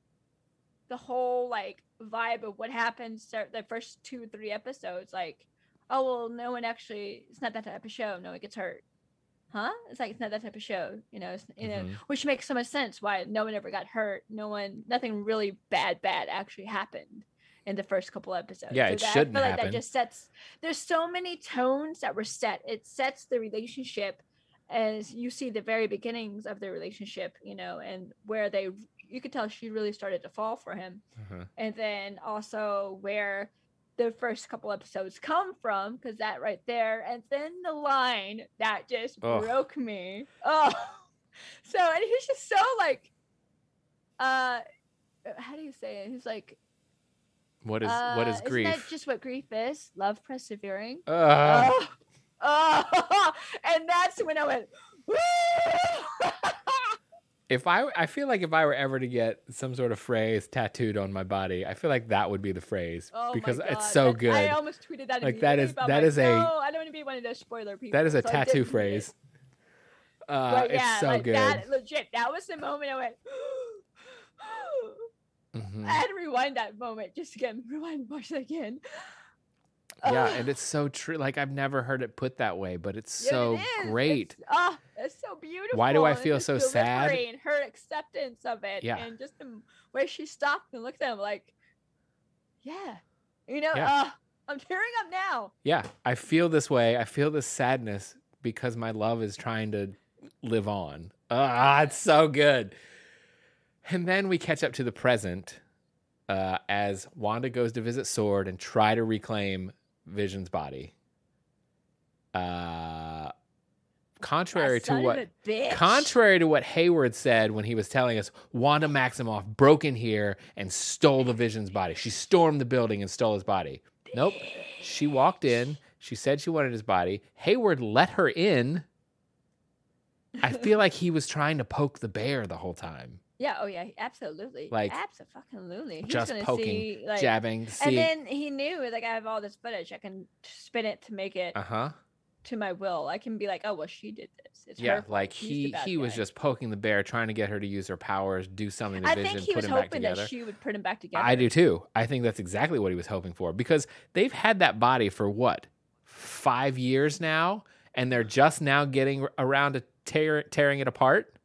the whole like vibe of what happens the first two or three episodes. Like, oh well, no one actually. It's not that type of show. No one gets hurt. Huh? It's like it's not that type of show, you know. It's, you know, Mhm. which makes so much sense why no one ever got hurt no one nothing really bad bad actually happened in the first couple episodes. Yeah, it that, feel like happen. that just sets there's so many tones that were set. It sets the relationship as you see the very beginnings of the relationship you know and where they you could tell she really started to fall for him. Uh-huh. and then also where the first couple episodes come from because that right there and then the line that just broke me. Oh so and he's just so like uh how do you say it? He's like what is what is uh, Isn't grief? that just what grief is love persevering Uh, oh, oh, and that's when i went if I I feel like if I were ever to get some sort of phrase tattooed on my body, I feel like that would be the phrase Oh because it's so good. I almost tweeted that. Like, that is- that like, is a- No, I don't want to be one of those spoiler people. that is a so tattoo phrase. Uh, But it's so like good. that legit. That was the moment I went. Mhm. I had to rewind that moment just to get rewind watch it again. Yeah, and it's so true. Like I've never heard it put that way, but it's Yeah, so it great. It's, oh, it's so beautiful. Why do I feel so sad? her acceptance of it, Yeah. and just the way she stopped and looked at him like, yeah, you know, Yeah. uh, I'm tearing up now. Yeah, I feel this way. I feel this sadness because my love is trying to live on. Ah, it's so good. And then we catch up to the present uh, as Wanda goes to visit Sword and try to reclaim Vision's body. Uh, contrary to what. Contrary to what Hayward said when he was telling us, Wanda Maximoff broke in here and stole the Vision's body. She stormed the building and stole his body. Nope. She walked in. She said she wanted his body. Hayward let her in. I feel like he was trying to poke the bear the whole time, Yeah. Oh yeah. Absolutely. Like, absolutely. He's just gonna poking, see, like, jabbing. See, And then he knew, like, I have all this footage. I can spin it to make it uh huh. to my will. I can be like, oh well, she did this. It's Yeah, fault. like He's he he was just poking the bear, trying to get her to use her powers, do something to I Vision, think he put was him back hoping together. that she would put him back together. I do too. I think that's exactly what he was hoping for because they've had that body for what five years now, and they're just now getting around to tear, tearing it apart.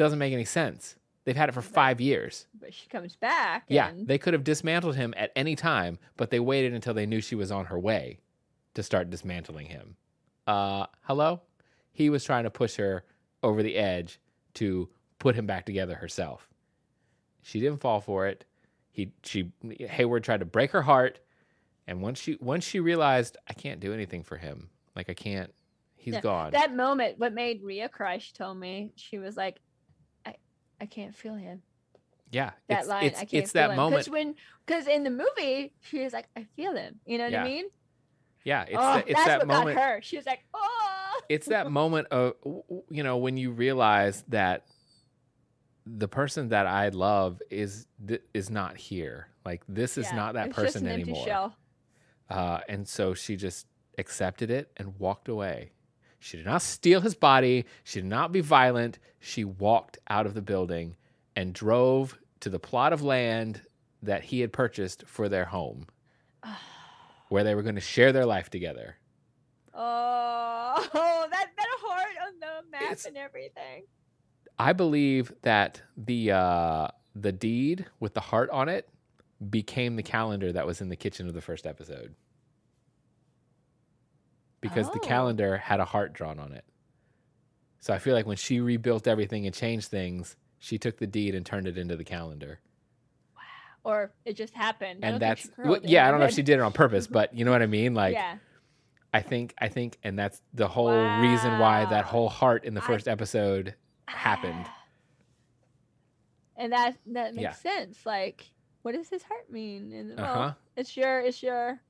Doesn't make any sense. They've had it for five years. But she comes back. Yeah, and- they could have dismantled him at any time, but they waited until they knew she was on her way to start dismantling him. Uh, hello? He was trying to push her over the edge to put him back together herself. She didn't fall for it. He she Hayward tried to break her heart, and once she once she realized I can't do anything for him, like I can't, he's Yeah, gone. that moment, what made Rhea cry? She told me she was like, "I, can't feel him." yeah, That it's, line, it's, I can't it's feel that him. moment. Because when, because in the movie, she was like, "I feel him." You know what Yeah. I mean? Yeah, it's oh, that, it's that's that what moment. her. She was like, "Oh." it's that moment of you know when you realize that the person that I love is th- is not here. Like this is Yeah, not that person an anymore. Uh, and so she just accepted it and walked away. She did not steal his body. She did not be violent. She walked out of the building and drove to the plot of land that he had purchased for their home, where they were going to share their life together. Oh, that that heart on the map It's- and everything. I believe that the uh, the deed with the heart on it became the calendar that was in the kitchen of the first episode. Because the Oh. calendar had a heart drawn on it. So I feel like when she rebuilt everything and changed things, she took the deed and turned it into the calendar. Or it just happened. And that's well, yeah, I don't know if she did it on purpose, but you know what I mean? Like yeah. I think I think and that's the whole reason why that whole heart in the I- first episode happened. And that that makes Yeah. sense. Like, what does his heart mean? And well, Uh-huh. it's your it's your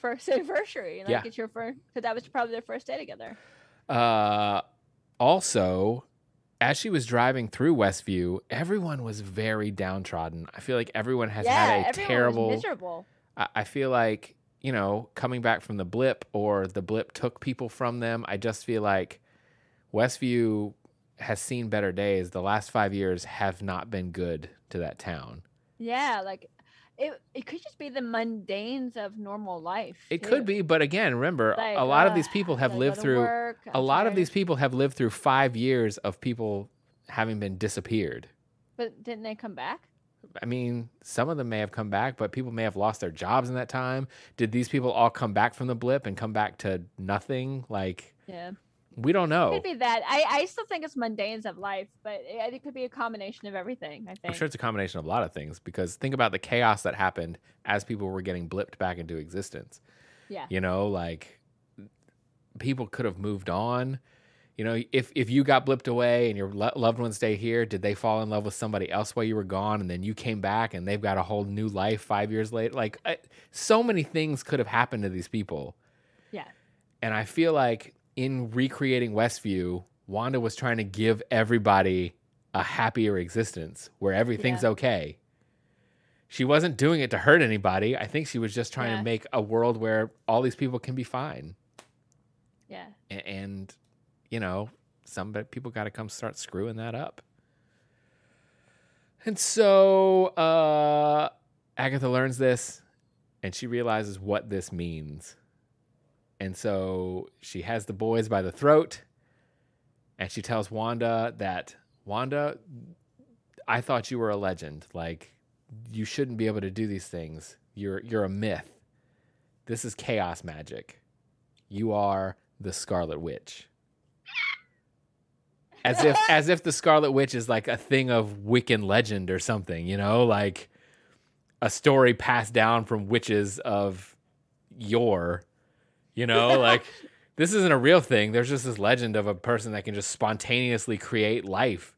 first anniversary. Like Yeah. it's your first because that was probably their first day together. Uh, also, as she was driving through Westview, everyone was very downtrodden. I feel like everyone has yeah, had a terrible. miserable. I, I feel like you know coming back from the blip or the blip took people from them. I just feel like Westview has seen better days. The last five years have not been good to that town. Yeah, like it it could just be the mundanes of normal life. It too. could be, but again, remember, Like, a lot of uh, these people have lived through. work, a lot of these people have lived through five years of people having been disappeared. But didn't they come back? I mean, some of them may have come back, but people may have lost their jobs in that time. Did these people all come back from the blip and come back to nothing? Like, Yeah. We don't know. It could be that. I, I still think it's mundanes of life, but it, it could be a combination of everything. I think. I'm sure it's a combination of a lot of things because think about the chaos that happened as people were getting blipped back into existence. Yeah. You know, like people could have moved on. You know, if if you got blipped away and your lo- loved ones stay here, did they fall in love with somebody else while you were gone, and then you came back and they've got a whole new life five years later? Like, I, so many things could have happened to these people. Yeah. And I feel like in recreating Westview, Wanda was trying to give everybody a happier existence where everything's Yeah. okay. She wasn't doing it to hurt anybody. I think she was just trying Yeah. to make a world where all these people can be fine. Yeah. A- And, you know, some people got to come start screwing that up. And so uh, Agatha learns this and she realizes what this means. And so she has the boys by the throat and she tells Wanda that, Wanda, I thought you were a legend. Like, you shouldn't be able to do these things. You're you're a myth. This is chaos magic. You are the Scarlet Witch. As if as if the Scarlet Witch is like a thing of Wiccan legend or something, you know, like a story passed down from witches of yore. You know, like this isn't a real thing. There's just this legend of a person that can just spontaneously create life.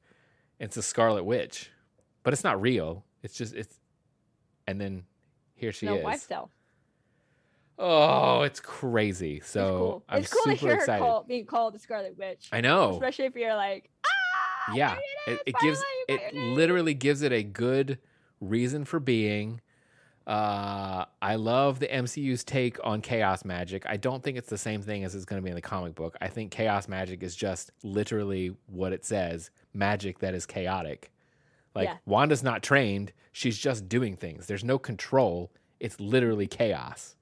It's a Scarlet Witch. But it's not real. It's just it's and then here she no is. wife cell. Oh, it's crazy. It's So cool. I'm it's cool super to hear excited. her call, being called the Scarlet Witch. I know. Especially if you're like, ah, yeah. It, it, gives it got your name." literally gives it a good reason for being. Uh, I love the MCU's take on chaos magic. I don't think it's the same thing as it's going to be in the comic book. I think chaos magic is just literally what it says magic that is chaotic. Like, Yeah. Wanda's not trained. She's just doing things. There's no control. It's literally chaos.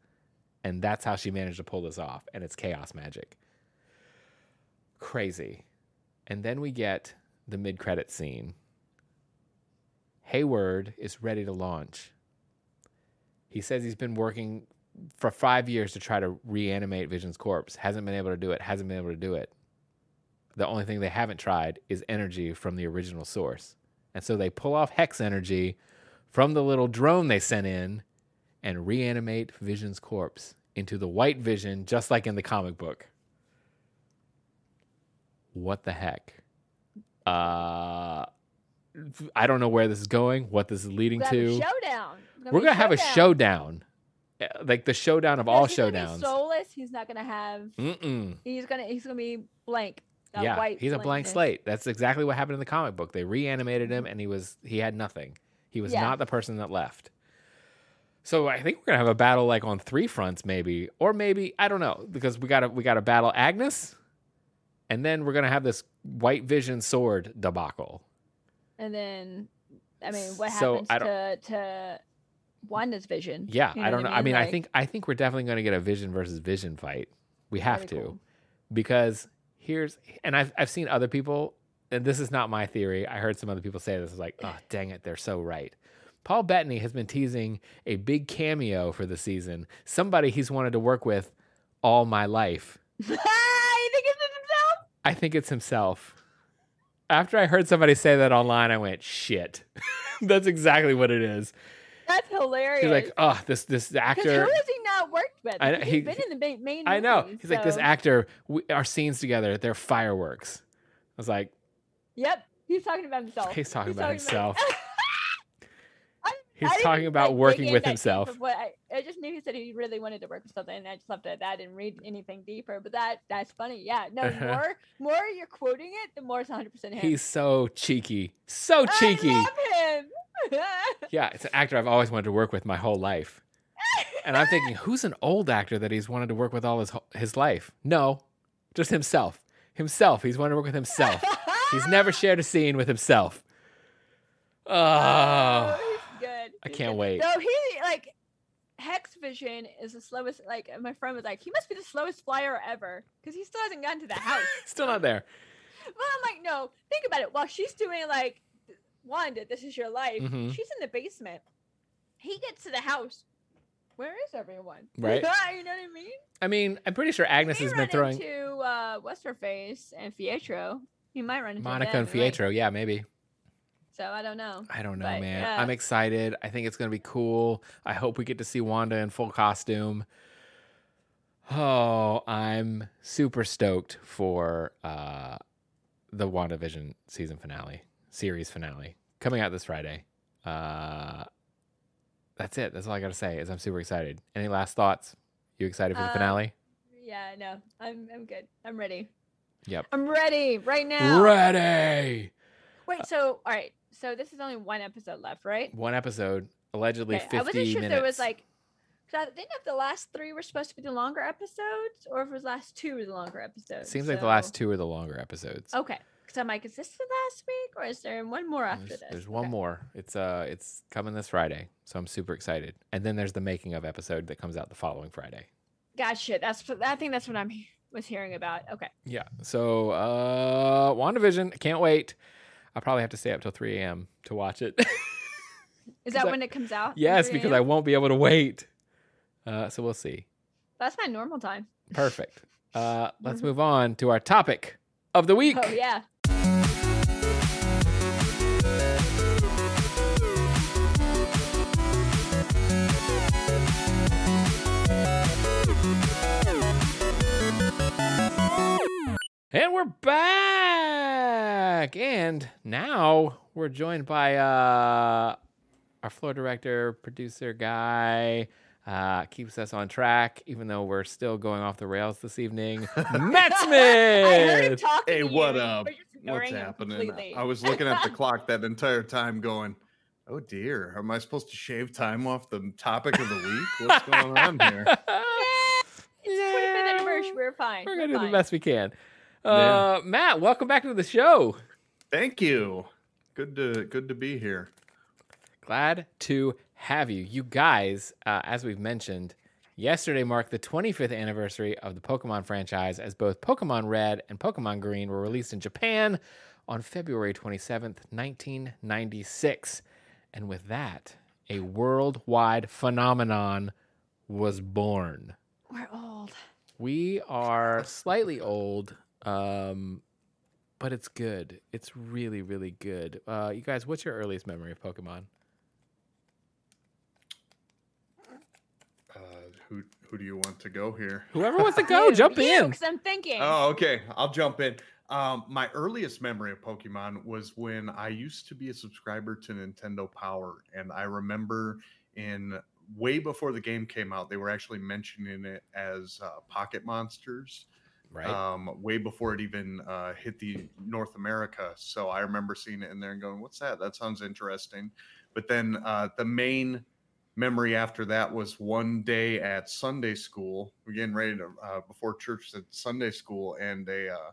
And that's how she managed to pull this off. And it's chaos magic. Crazy. And then we get the mid credit scene. Hayward is ready to launch. He says he's been working for five years to try to reanimate Vision's corpse. Hasn't been able to do it. Hasn't been able to do it. The only thing they haven't tried is energy from the original source. And so they pull off hex energy from the little drone they sent in and reanimate Vision's corpse into the white Vision, just like in the comic book. What the heck? Uh, I don't know where this is going, what this is leading to. a showdown. We're gonna have a showdown, Uh, like the showdown of all he's gonna be showdowns. soulless. He's not gonna have. Mm-mm. He's gonna. He's gonna be blank. a yeah, he's a blank slate. That's exactly what happened in the comic book. They reanimated him, and he was he had nothing. He was Yeah. not the person that left. So I think we're gonna have a battle like on three fronts, maybe, or maybe I don't know because we got to we got to battle Agnes, and then we're gonna have this White Vision sword debacle. And then, I mean, what So, happens I to to Wanda's vision? Yeah, You I don't know. I mean, I Like, think I think we're definitely gonna get a Vision versus Vision fight. We have to cool. because here's and I've I've seen other people, and this is not my theory. I heard some other people say this. I was like, oh dang it, they're so right. Paul Bettany has been teasing a big cameo for the season. Somebody he's wanted to work with all my life. you think it's himself? I think it's himself. After I heard somebody say that online, I went, shit. That's exactly what it is. That's hilarious. He's like, oh, this this actor. who has he not worked with? I He's he- been in the main, main I know. movies, He's like, this actor, we, our scenes together, they're fireworks. I was like, Yep, he's talking about himself. He's talking about himself. I- he's talking about working with in that deep himself. What I, I just knew he said he really wanted to work with something, and I just left it at that. I didn't read anything deeper, but that that's funny. Yeah, no, Uh-huh. more more you're quoting it, the more it's 100 percent him. He's so cheeky. So cheeky. I love him. Yeah, it's an actor I've always wanted to work with my whole life. And I'm thinking, who's an old actor that he's wanted to work with all his his life? No, just himself. Himself. He's wanted to work with himself. He's never shared a scene with himself. Oh. I can't wait. No, he like Hex Vision is the slowest. Like my friend was like, he must be the slowest flyer ever because he still hasn't gotten to the house. still not there. Well, I'm like, no, think about it. While she's doing like Wanda, this is your life. Mhm. She's in the basement. He gets to the house. Where is everyone? Right. you know what I mean? I mean, I'm pretty sure Agnes has been throwing into uh, what's her face and Fietro. He might run into Monica them, and Fietro. Yeah, maybe. So I don't know. I don't know, But, man. yeah. I'm excited. I think it's going to be cool. I hope we get to see Wanda in full costume. Oh, I'm super stoked for uh, the WandaVision season finale, series finale, coming out this Friday. Uh, that's it. That's all I got to say. Is I'm super excited. Any last thoughts? You excited for the Um, finale? Yeah, no, I'm I'm good. I'm ready. Yep. I'm ready right now. Ready. Wait, so all right, so this is only one episode left, right? One episode, allegedly Okay, 50 I wasn't sure minutes. if there was like, because I didn't know if the last three were supposed to be the longer episodes, or if it was last two were the longer episodes. Seems like the last two are the longer episodes. Okay, because I'm like, is this the last week, or is there one more after There's, this? there's one more. It's uh it's coming this Friday. So I'm super excited. And then there's the making of episode that comes out the following Friday. Gotcha. That's I think that's what I'm was hearing about. Okay. Yeah. So uh WandaVision, can't wait. I'll probably have to stay up till 3 a.m. to watch it. Is that I- when it comes out? yes, because I won't be able to wait. Uh so we'll see. That's my normal time. Perfect. Uh let's move on to our topic of the week. Oh yeah. And we're back. And now we're joined by uh, our floor director, producer guy, uh, keeps us on track, even though we're still going off the rails this evening. Matt I heard him Smith. talking. Hey, to what you up? What's happening? completely. I was looking at the clock that entire time going, oh dear, am I supposed to shave time off the topic of the week? What's going on here? It's the 25th anniversary. We're fine. We're We're, gonna do the best we can. Yeah. Uh, Matt, welcome back to the show. Thank you. Good to good to be here. Glad to have you. You guys, uh, as we've mentioned, yesterday marked the 25th anniversary of the Pokemon franchise as both Pokemon Red and Pokemon Green were released in Japan on February 27th, 1996. And with that, a worldwide phenomenon was born. We're old. We are slightly old, um, but it's good. It's really, really good. Uh, you guys, what's your earliest memory of Pokemon? Uh, who who do you want to go here? Whoever wants to go, jump in. Because I'm thinking. Oh, okay. I'll jump in. Um, my earliest memory of Pokemon was when I used to be a subscriber to Nintendo Power, and I remember in way before the game came out, they were actually mentioning it as uh, Pocket Monsters. Right. um, way before it even uh, hit the North America. So I remember seeing it in there and going, "What's that? That sounds interesting." But then uh, the main memory after that was one day at Sunday school. We're getting ready to uh, before church at Sunday school, and a uh,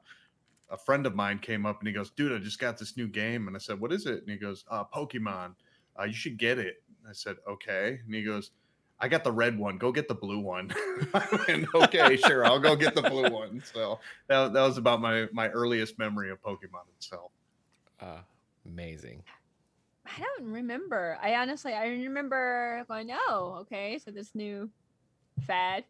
a friend of mine came up and he goes, "Dude, I just got this new game." And I said, "What is it?" And he goes, uh, "Pokemon. Uh, you should get it." I said, "Okay." And he goes, "I got the red one. Go get the blue one." I went, "Okay, sure. I'll go get the blue one." So that, that was about my my earliest memory of Pokemon itself. Uh, amazing. I don't remember. I honestly, I remember going, oh, okay, so this new fad.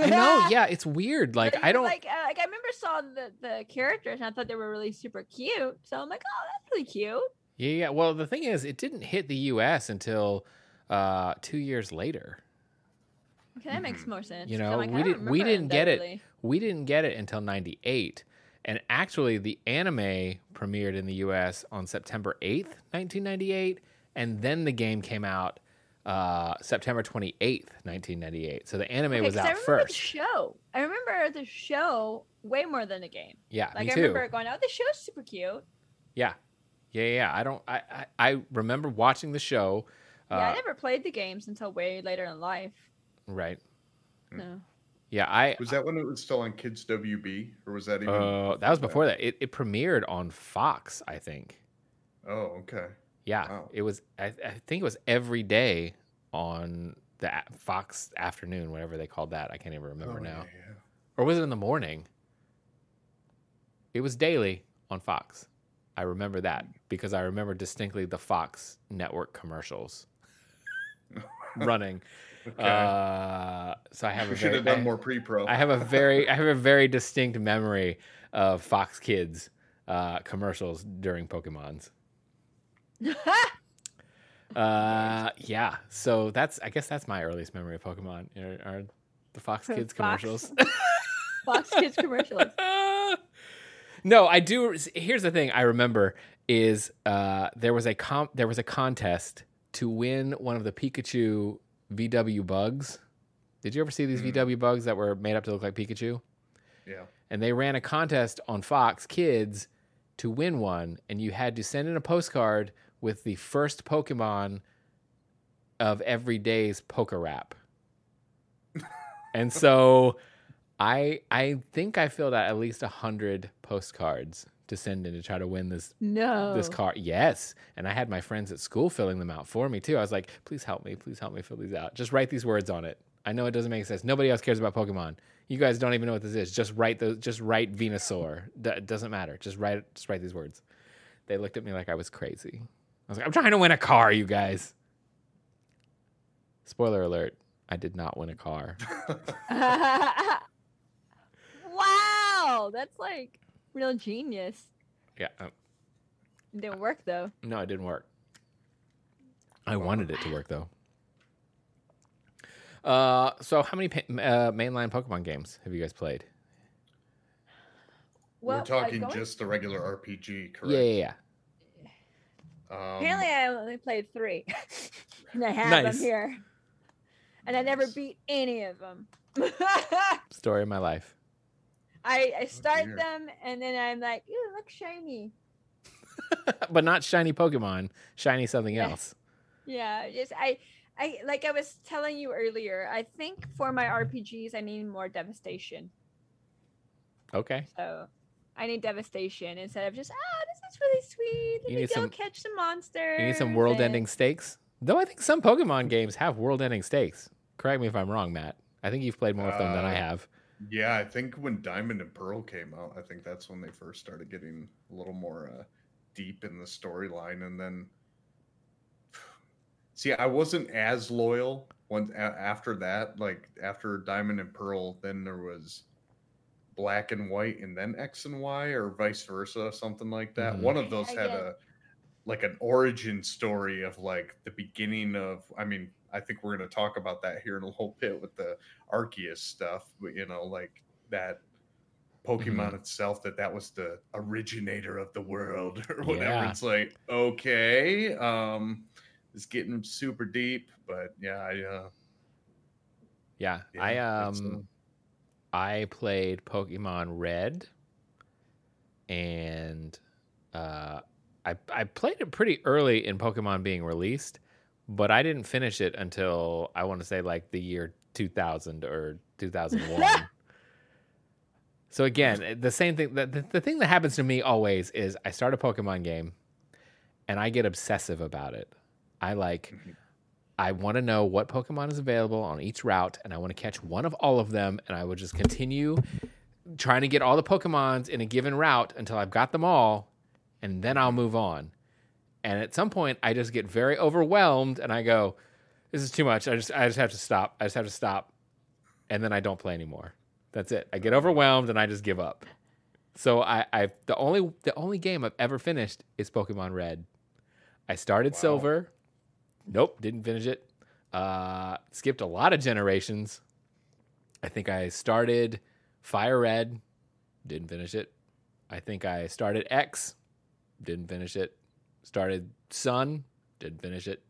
I know. Yeah, it's weird. Like But I don't. like. Uh, like I remember saw the the characters and I thought they were really super cute. So I'm like, oh, that's really cute. Yeah, yeah. Well, the thing is, it didn't hit the U.S. until uh, two years later. Okay, that makes Mhm. more sense. You 'cause know, like, we didn't- we didn't get it. We didn't get it until '98, and actually, the anime premiered in the U.S. on September 8th, 1998, and then the game came out uh, September 28th, 1998. So the anime Okay, was 'cause I out remember first. The show. I remember the show way more than the game. Yeah, Like me I too. remember going, oh, the show's super cute. Yeah, yeah, yeah. I don't. I, I I remember watching the show. Uh, yeah, I never played the games until way later in life. right. Hmm. No. Yeah, I. Was that when it was still on Kids WB, or was that even? Uh, that was before that. It, it premiered on Fox, I think. Oh, okay. Yeah, Wow. it was. I, I think it was every day on the Fox afternoon, whatever they called that. I can't even remember Oh, now. yeah, yeah. Or was it in the morning? It was daily on Fox. I remember that because I remember distinctly the Fox network commercials running. Okay. Uh, so I have a should very, have done I- more pre-pro. I have a very I have a very distinct memory of Fox Kids uh, commercials during Pokemon's. Uh, yeah. So that's I guess that's my earliest memory of Pokemon are, are the Fox Kids Fox. commercials. Fox Kids commercials. no, I do. Here's the thing I remember is uh, there was a com- there was a contest to win one of the Pikachu VW bugs. Did you ever see these Mm. VW bugs that were made up to look like Pikachu? yeah. and they ran a contest on Fox Kids to win one, and you had to send in a postcard with the first Pokemon of every day's PokeRap. and so I I think I filled out at least a hundred postcards to send in to try to win this No. this card. Yes. And I had my friends at school filling them out for me too. I was like, please help me. Please help me fill these out. Just write these words on it. I know it doesn't make sense. Nobody else cares about Pokemon. You guys don't even know what this is. Just write those. just write Venusaur. That doesn't matter. Just write just write these words. They looked at me like I was crazy. I was like, I'm trying to win a car, you guys. Spoiler alert, I did not win a car. wow, that's like real genius. Yeah. It didn't work though. No, it didn't work. I wanted it to work though. Uh, so how many pa- uh, mainline Pokemon games have you guys played? Well, We're talking going- just the regular RPG, correct? Yeah, yeah, yeah. Um, Apparently, I only played three, and I have Nice. them here, and I never beat any of them. Story of my life. I I start dear. them, and then I'm like, "Ooh, look shiny." but not shiny Pokemon. Shiny something Yeah. else. Yeah, just I, I like I was telling you earlier. I think for my RPGs, I need more devastation. Okay. So I need devastation instead of just ah, this is really sweet. Let You me need go some- catch some monsters. You need some world-ending stakes. Though I think some Pokemon games have world-ending stakes. Correct me if I'm wrong, Matt. I think you've played more of them than I Uh, have. Yeah, I think when Diamond and Pearl came out, I think that's when they first started getting a little more uh, deep in the storyline. And then, see, I wasn't as loyal when a- after that. Like after Diamond and Pearl, then there was Black and White, and then X and Y, or vice versa, something like that. Mhm. One of those I had get- a like an origin story of like the beginning of. I mean, I think we're going to talk about that here in a little bit with the Arceus stuff, but you know, like that Pokemon Mm-hmm. itself, that that was the originator of the world or whatever. Yeah. It's like, okay, um, it's getting super deep, but yeah, I, uh, Yeah. yeah, I uh, um I played Pokemon Red and uh I I played it pretty early in Pokemon being released, but I didn't finish it until I want to say like the year 2000 or 2001. So again, the same thing. The, the, thing that happens to me always is I start a Pokemon game, and I get obsessive about it. I like. I want to know what Pokemon is available on each route, and I want to catch one of all of them, and I will just continue trying to get all the Pokemons in a given route until I've got them all, and then I'll move on. And at some point, I just get very overwhelmed, and I go, "This is too much. I just, I just have to stop. I just have to stop," and then I don't play anymore. That's it. I get overwhelmed, and I just give up. So I, I, the only, the only game I've ever finished is Pokemon Red. I started Wow. Silver. Nope, didn't finish it. Uh, skipped a lot of generations. I think I started Fire Red, didn't finish it. I think I started X, didn't finish it. Started Sun, didn't finish it.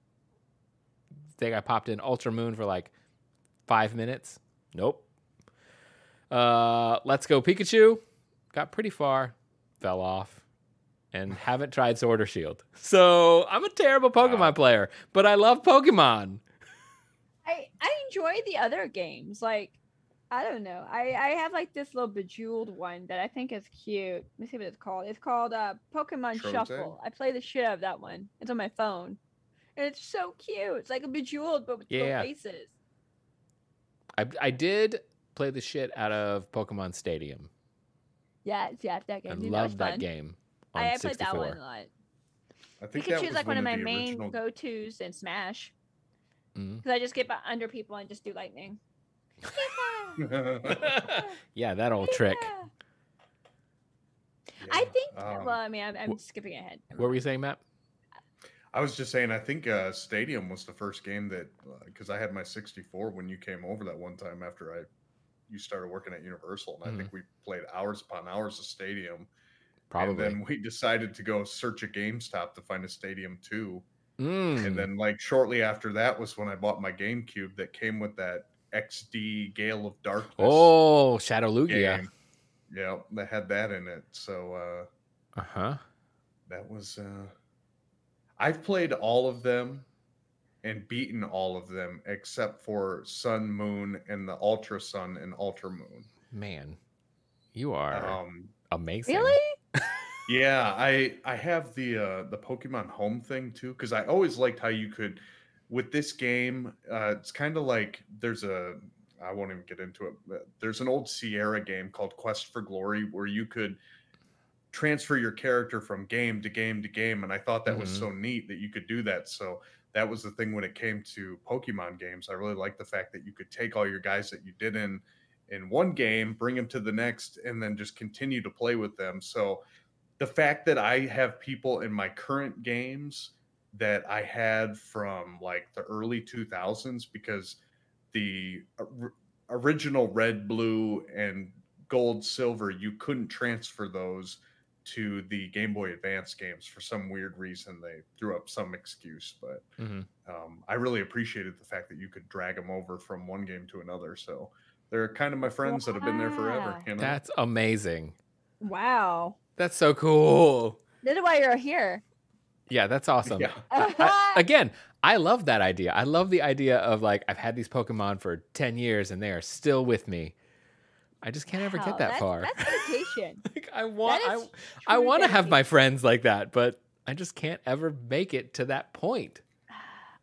think I popped in Ultra Moon for like five minutes. Nope. Uh, Let's Go Pikachu, got pretty far, fell off, and haven't tried Sword or Shield. So I'm a terrible Pokemon Wow. player, but I love Pokemon. I I enjoy the other games. Like I don't know. I I have like this little bejeweled one that I think is cute. Let me see what it's called. It's called uh Pokemon Trote? Shuffle. I play the shit out of that one. It's on my phone. And it's so cute. It's like a bejeweled but with Yeah. little faces. I, I did play the shit out of Pokemon Stadium. Yeah, yeah, that game. I love loved that game. On I, I played that one a lot. I think that Pikachu's choose like one of my the main go tos in Smash. Because I just get under people and just do lightning. yeah, that old trick. I think. um, well, I mean, I'm, I'm wh- skipping ahead. What were you saying, Matt? I was just saying, I think uh, Stadium was the first game that because I had my 64 when you came over that one time after I you started working at Universal, and I think we played hours upon hours of Stadium. Probably. And then we decided to go search at GameStop to find a Stadium 2. Mm. And then, like, shortly after that was when I bought my GameCube that came with that XD Gale of Darkness oh, Shadow Lugia. game. Yeah, that had that in it. So, uh, Uh huh. that was uh I've played all of them and beaten all of them except for Sun Moon and the Ultra Sun and Ultra Moon. Man, you are Um amazing. Really? yeah, I I have the uh the Pokemon Home thing too cuz I always liked how you could with this game uh it's kind of like there's a I won't even get into it. But there's an old Sierra game called Quest for Glory where you could transfer your character from game to game to game and i thought that was Mhm. so neat that you could do that so that was the thing when it came to pokemon games i really liked the fact that you could take all your guys that you did in in one game bring them to the next and then just continue to play with them so the fact that i have people in my current games that i had from like the early 2000s because the or- original red blue and gold silver you couldn't transfer those to the Game Boy Advance games for some weird reason. They threw up some excuse, but Mhm. um, I really appreciated the fact that you could drag them over from one game to another. So they're kind of my friends that have been there forever. You know, That's amazing. Wow. That's so cool. This is why you're here. Yeah, that's awesome. yeah, I- again, I love that idea. I love the idea of like I've had these Pokemon for ten years and they are still with me. I just can't ever get that that's, far. That's dedication. like I want, That I, I want to have my friends like that, but I just can't ever make it to that point.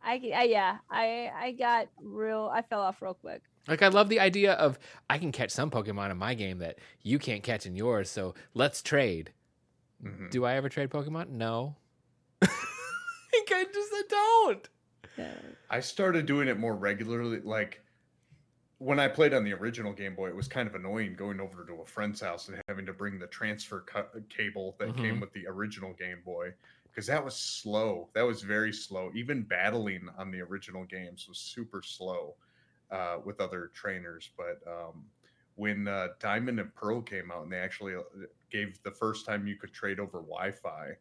I, I yeah. I I got real. I fell off real quick. Like I love the idea of I can catch some Pokemon in my game that you can't catch in yours, so let's trade. Mhm. Do I ever trade Pokemon? No. Like, I just I don't. Yeah. I started doing it more regularly. Like when I played on the original Game Boy, it was kind of annoying going over to a friend's house and having to bring the transfer cu- cable that came Mhm. with the original Game Boy because that was slow. That was very slow. Even battling on the original games was super slow uh, with other trainers. But um, when uh, Diamond and Pearl came out and they actually uh, gave the first time you could trade over Wi-Fi,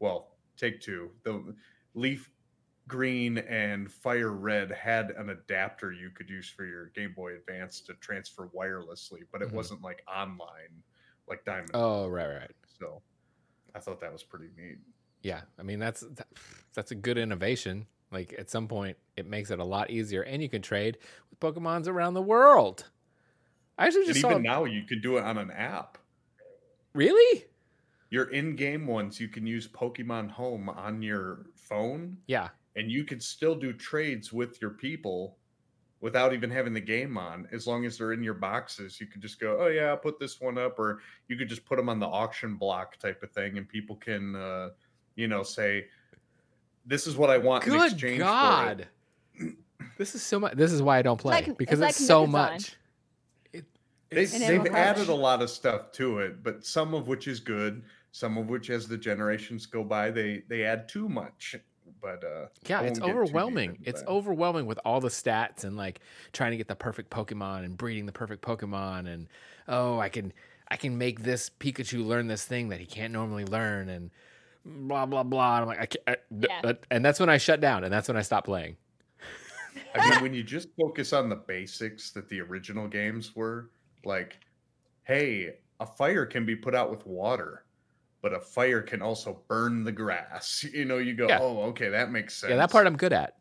well, take two. The Leaf green and fire red had an adapter you could use for your game boy advance to transfer wirelessly but it Mhm. wasn't like online like diamond Oh, right, right. so i thought that was pretty neat Yeah, I mean that's that, that's a good innovation. Like at some point, it makes it a lot easier, and you can trade with Pokemon's around the world. I actually And just even saw. now, you can do it on an app. Really? Your in-game ones, you can use Pokemon Home on your phone, Yeah. and you can still do trades with your people without even having the game on. As long as they're in your boxes, you could just go, "Oh yeah, I'll put this one up," or you could just put them on the auction block type of thing, and people can, uh, you know, say, "This is what I want in Good exchange God. for it." This is so much. This is why I don't play like- it's because like it's so Nukathon. much. It, They, it's And they've Animal added a lot of stuff to it, but some of which is good. Some of which, as the generations go by, they they add too much. But uh, yeah, it's won't get too deep overwhelming. It's that. overwhelming with all the stats and like trying to get the perfect Pokemon and breeding the perfect Pokemon and oh, I can I can make this Pikachu learn this thing that he can't normally learn and blah blah blah. And I'm like, I can't, I, Yeah. and that's when I shut down and that's when I stopped playing. I mean, when you just focus on the basics that the original games were, like, hey, a fire can be put out with water, but a fire can also burn the grass. You know, you go, Yeah. oh, okay, that makes sense. Yeah, that part I'm good at.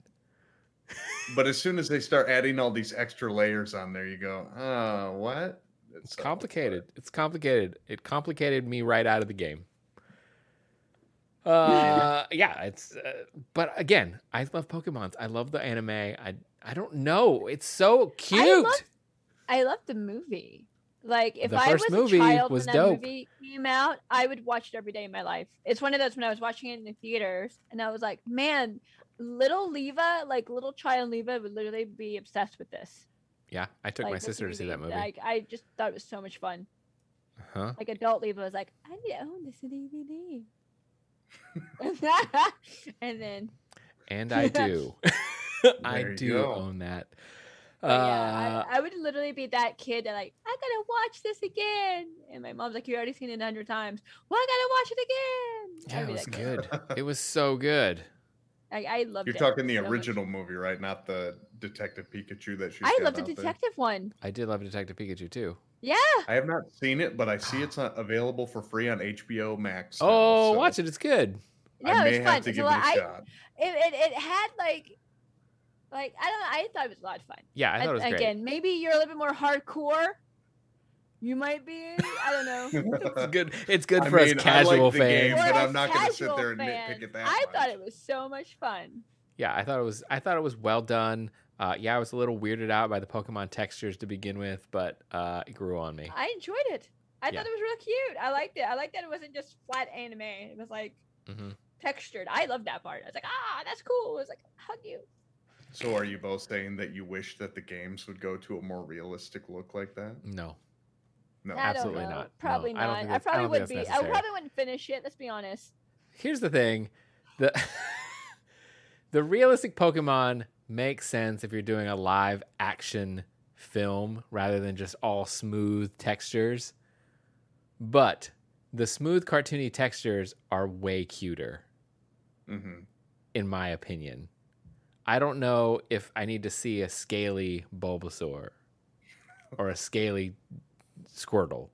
But as soon as they start adding all these extra layers on there, you go, oh, what? It's complicated. It's complicated. It complicated me right out of the game. Uh, yeah, it's. Uh, but again, I love Pokemon's. I love the anime. I I don't know. It's so cute. love- I love the movie. Like if The I was movie a child was when that dope. movie came out, I would watch it every day of my life. It's one of those when I was watching it in the theaters, and I was like, man, little Leva, like little child Leva, would literally be obsessed with this. yeah, I took like, my this sister to see that movie. Like I just thought it was so much fun. huh? Like adult Leva was like, I need to own this DVD. and then And I do. I do go. own that. But Uh, yeah, I, I would literally be that kid that like I gotta watch this again, and my mom's like, "You already seen it a hundred times. Well, I gotta watch it again." yeah, it was that good. It was so good. I, I loved it. You're it. talking the so much. original movie, right? Not the Detective Pikachu that she's I got love the out there. detective one. I did love Detective Pikachu too. Yeah, I have not seen it, but I see it's uh, available for free on HBO Max. now, Oh, so watch it. It's good. yeah, I it may was have fun. to So give like, it a I, shot. it, it it had like, like I don't know. I thought it was a lot of fun. Yeah, I thought it was great. Again, maybe you're a little bit more hardcore. You might be. I don't know. It's good. It's good I for mean, us I like casual game, fans. but I'm not gonna sit there and fans, nitpick it that I thought it was so much fun. Yeah, I thought it was. I thought it was well done. Uh, yeah, I was a little weirded out by the Pokemon textures to begin with, but uh, it grew on me. I enjoyed it. I Yeah. thought it was real cute. I liked it. I liked that it wasn't just flat anime. It was like hmm textured. I loved that part. I was like, ah, that's cool. It was like, hug you. So, are you both saying that you wish that the games would go to a more realistic look like that? No, No. I absolutely not. Probably I don't I, I probably don't would think be. that's I necessary. probably wouldn't finish it. Let's be honest. here's the thing: the the realistic Pokemon makes sense if you're doing a live action film rather than just all smooth textures. But the smooth cartoony textures are way cuter. hmm in my opinion. I don't know if I need to see a scaly Bulbasaur or a scaly Squirtle.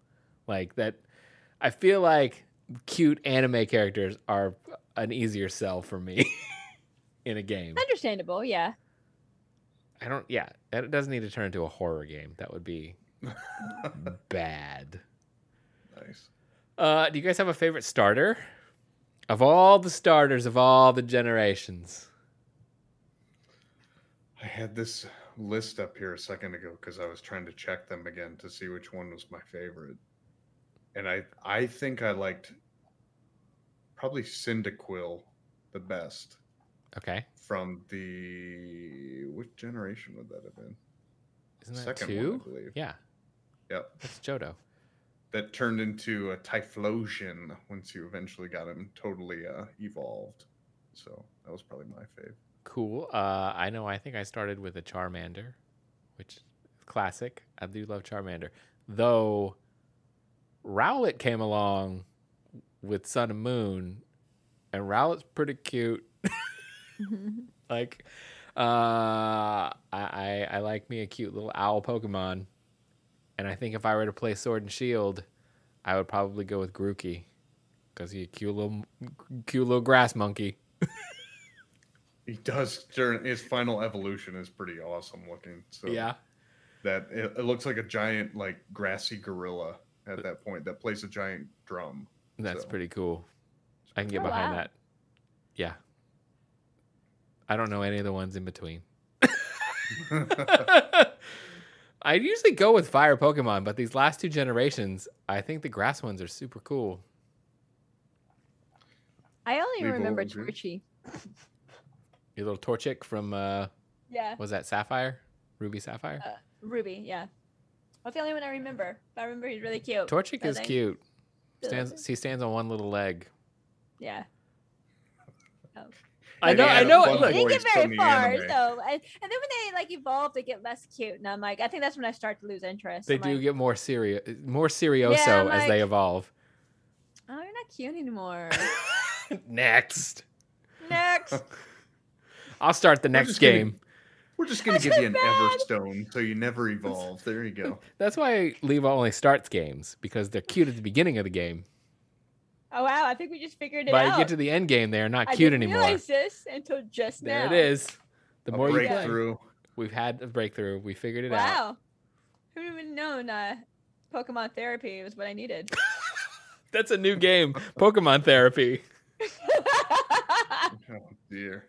Like that I feel like cute anime characters are an easier sell for me in a game. Understandable. Yeah. I don't yeah, it doesn't need to turn into a horror game. That would be bad. nice. Uh do you guys have a favorite starter? Of all the starters of all the generations. I had this list up here a second ago because I was trying to check them again to see which one was my favorite. And I I think I liked probably Cyndaquil the best Okay. from the which generation would that have been? Isn't that Second two? one, I believe. Yeah, Yep. that's Johto. That turned into a Typhlosion once you eventually got him totally uh, evolved. So that was probably my fave. Cool. Uh, I know. I think I started with a Charmander, which is classic. I do love Charmander, though. Rowlet came along with Sun and Moon, and Rowlet's pretty cute. Like, uh, I, I I like me a cute little owl Pokemon, and I think if I were to play Sword and Shield, I would probably go with Grookey, because he's a cute little cute little grass monkey. He does during his final evolution is pretty awesome looking. So Yeah. that it, it looks like a giant like grassy gorilla at that point that plays a giant drum. That's So- pretty cool. I can get Oh, behind wow. that. Yeah. I don't know any of the ones in between. I usually go with fire Pokemon, but these last two generations, I think the grass ones are super cool. I only Leave remember Orange. Torchy. Your little Torchic from uh Yeah, was that Sapphire? Ruby Sapphire? Uh, Ruby. Yeah, that's the only one I remember. But I remember he's really cute. Torchic I is think- cute. Stands he stands on one little leg. Yeah. I know I had a know fun look, They didn't get very far, anime. so and, and then when they like evolve, they get less cute, and I'm like, I think that's when I start to lose interest. they I'm do like, get more serious more serioso Yeah, I'm as they evolve. Oh, you're not cute anymore. Next. Next. I'll start the next just gonna- game. We're just gonna That's give you an bad. Everstone so you never evolve. There you go. That's why Leva only starts games because they're cute at the beginning of the game. Oh wow, I think we just figured it By out. you get to the end game, they are not I cute didn't anymore. realize this until just There now. it is. The A more you play, breakthrough. we've had a breakthrough. We figured it out. Wow. Who would have known uh, Pokemon therapy was what I needed? That's a new game, Pokemon Therapy. Dear.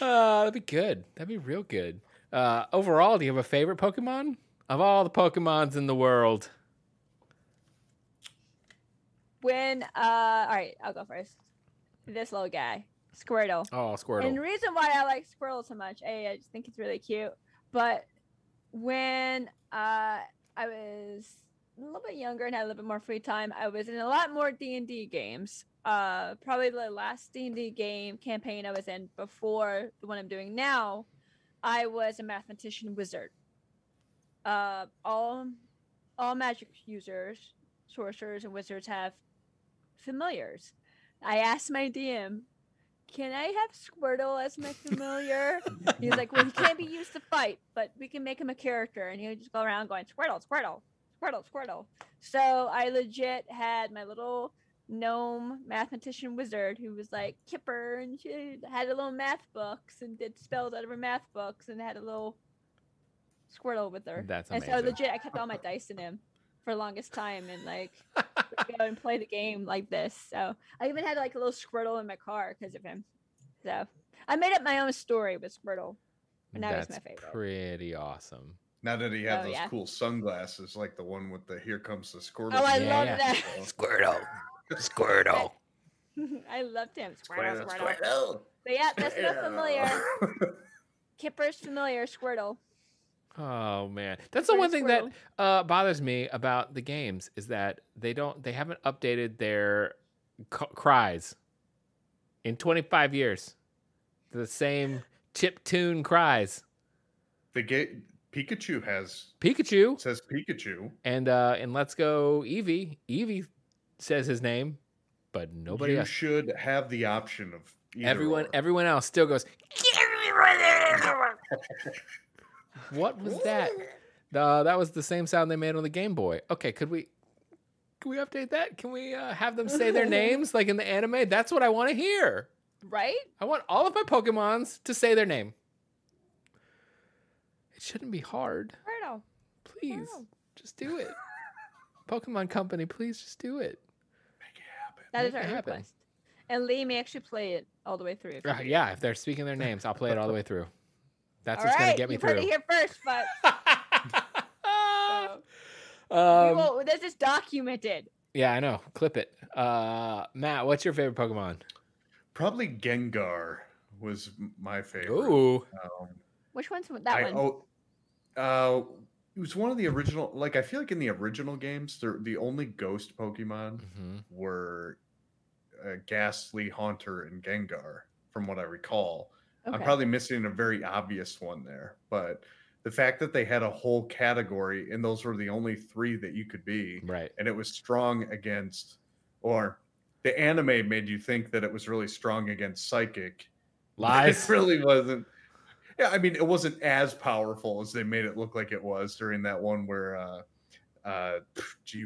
Uh, that'd be good. That'd be real good. Uh, overall, do you have a favorite Pokemon of all the Pokemons in the world? when uh all right, I'll go first. This little guy, Squirtle. Oh, Squirtle. And the reason why I like Squirtle so much, A, I just think it's really cute. But when uh, I was a little bit younger and had a little bit more free time, I was in a lot more D and D games. Uh, probably the last D and D game campaign I was in before the one I'm doing now, I was a mathematician wizard. Uh, all all magic users, sorcerers, and wizards have familiars. I asked my DM, "Can I have Squirtle as my familiar?" He's like, "Well, he can't be used to fight, but we can make him a character." And he would just go around going, "Squirtle, Squirtle, Squirtle, Squirtle." So I legit had my little gnome mathematician wizard who was like Kipper, and she had a little math books and did spells out of her math books, and had a little Squirtle with her. That's amazing. And so legit, I kept all my dice in him for the longest time, and like go and play the game like this. So I even had like a little Squirtle in my car because of him. So I made up my own story with Squirtle. And now he's That's my favorite. pretty awesome. Now that he have Oh, those yeah. cool sunglasses, like the one with the "Here comes the Squirtle." Oh, I Yeah, loved yeah. that. Squirtle. Squirtle. I loved him. Squirtle, Squirtle, Squirtle. Squirtle. But yeah, that's not familiar. Kipper's familiar, Squirtle. Oh man, that's the one thing that uh, bothers me about the games is that they don't they haven't updated their c- cries in 25 years. The same chip tune cries. the game Pikachu has Pikachu says Pikachu. and uh in Let's Go Eevee, Eevee says his name, but nobody you else. should have the option of Everyone or. everyone else still goes. what was that? Uh, that was the same sound they made on the Game Boy. Okay, could we can we update that? Can we uh, have them say their names like in the anime? That's what I want to hear. Right? I want all of my Pokemons to say their name. It shouldn't be hard. Squirtle. Please, Wow. just do it. Pokemon Company, please just do it. Make it happen. That is our it happen. request. And Lee may actually play it all the way through. if Uh, yeah, if they're speaking their names, I'll play it all the way through. That's All what's right, gonna get me you've through. heard it here first, but we um, will, this is documented. yeah, I know. Clip it. Uh, Matt, what's your favorite Pokemon? Probably Gengar was my favorite. Ooh, Um, Which one's that I, one? oh, uh, it was one of the original. Like I feel like in the original games, the the only ghost Pokemon hmm were uh, Gastly, Haunter, and Gengar, from what I recall. I'm probably missing a very obvious one there, but the fact that they had a whole category and those were the only three that you could be, right. and it was strong against, or the anime made you think that it was really strong against Psychic. but Lies. It really wasn't. Yeah, I mean, it wasn't as powerful as they made it look like it was during that one where, uh, uh, gee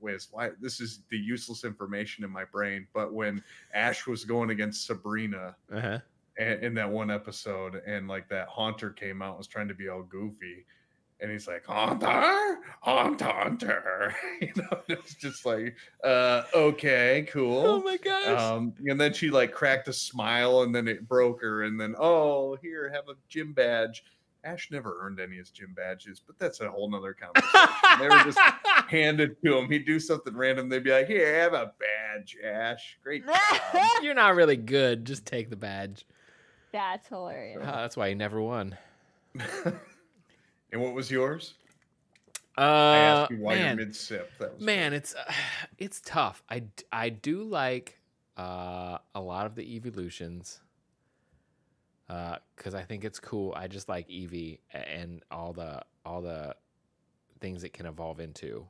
whiz, why this is the useless information in my brain. But when Ash was going against Sabrina, Uh-huh. a- in that one episode and like that haunter came out and was trying to be all goofy and he's like, Haunter, Haunter. you know, it's just like, uh, okay, cool. Oh my gosh. Um, and then she like cracked a smile and then it broke her. And then, oh, here, have a gym badge. Ash never earned any of his gym badges, but that's a whole nother conversation. they were just handed to him. He'd do something random. They'd be like, here, have a badge, Ash. Great. job." You're not really good. Just take the badge. That's hilarious. Ah, that's why he never won. and what was yours? I Uh, asked you why man, you're mid sip. That was man, it's uh, it's tough. I I do like uh, a lot of the evolutions because I think it's cool. I just like Eevee and all the all the things it can evolve into.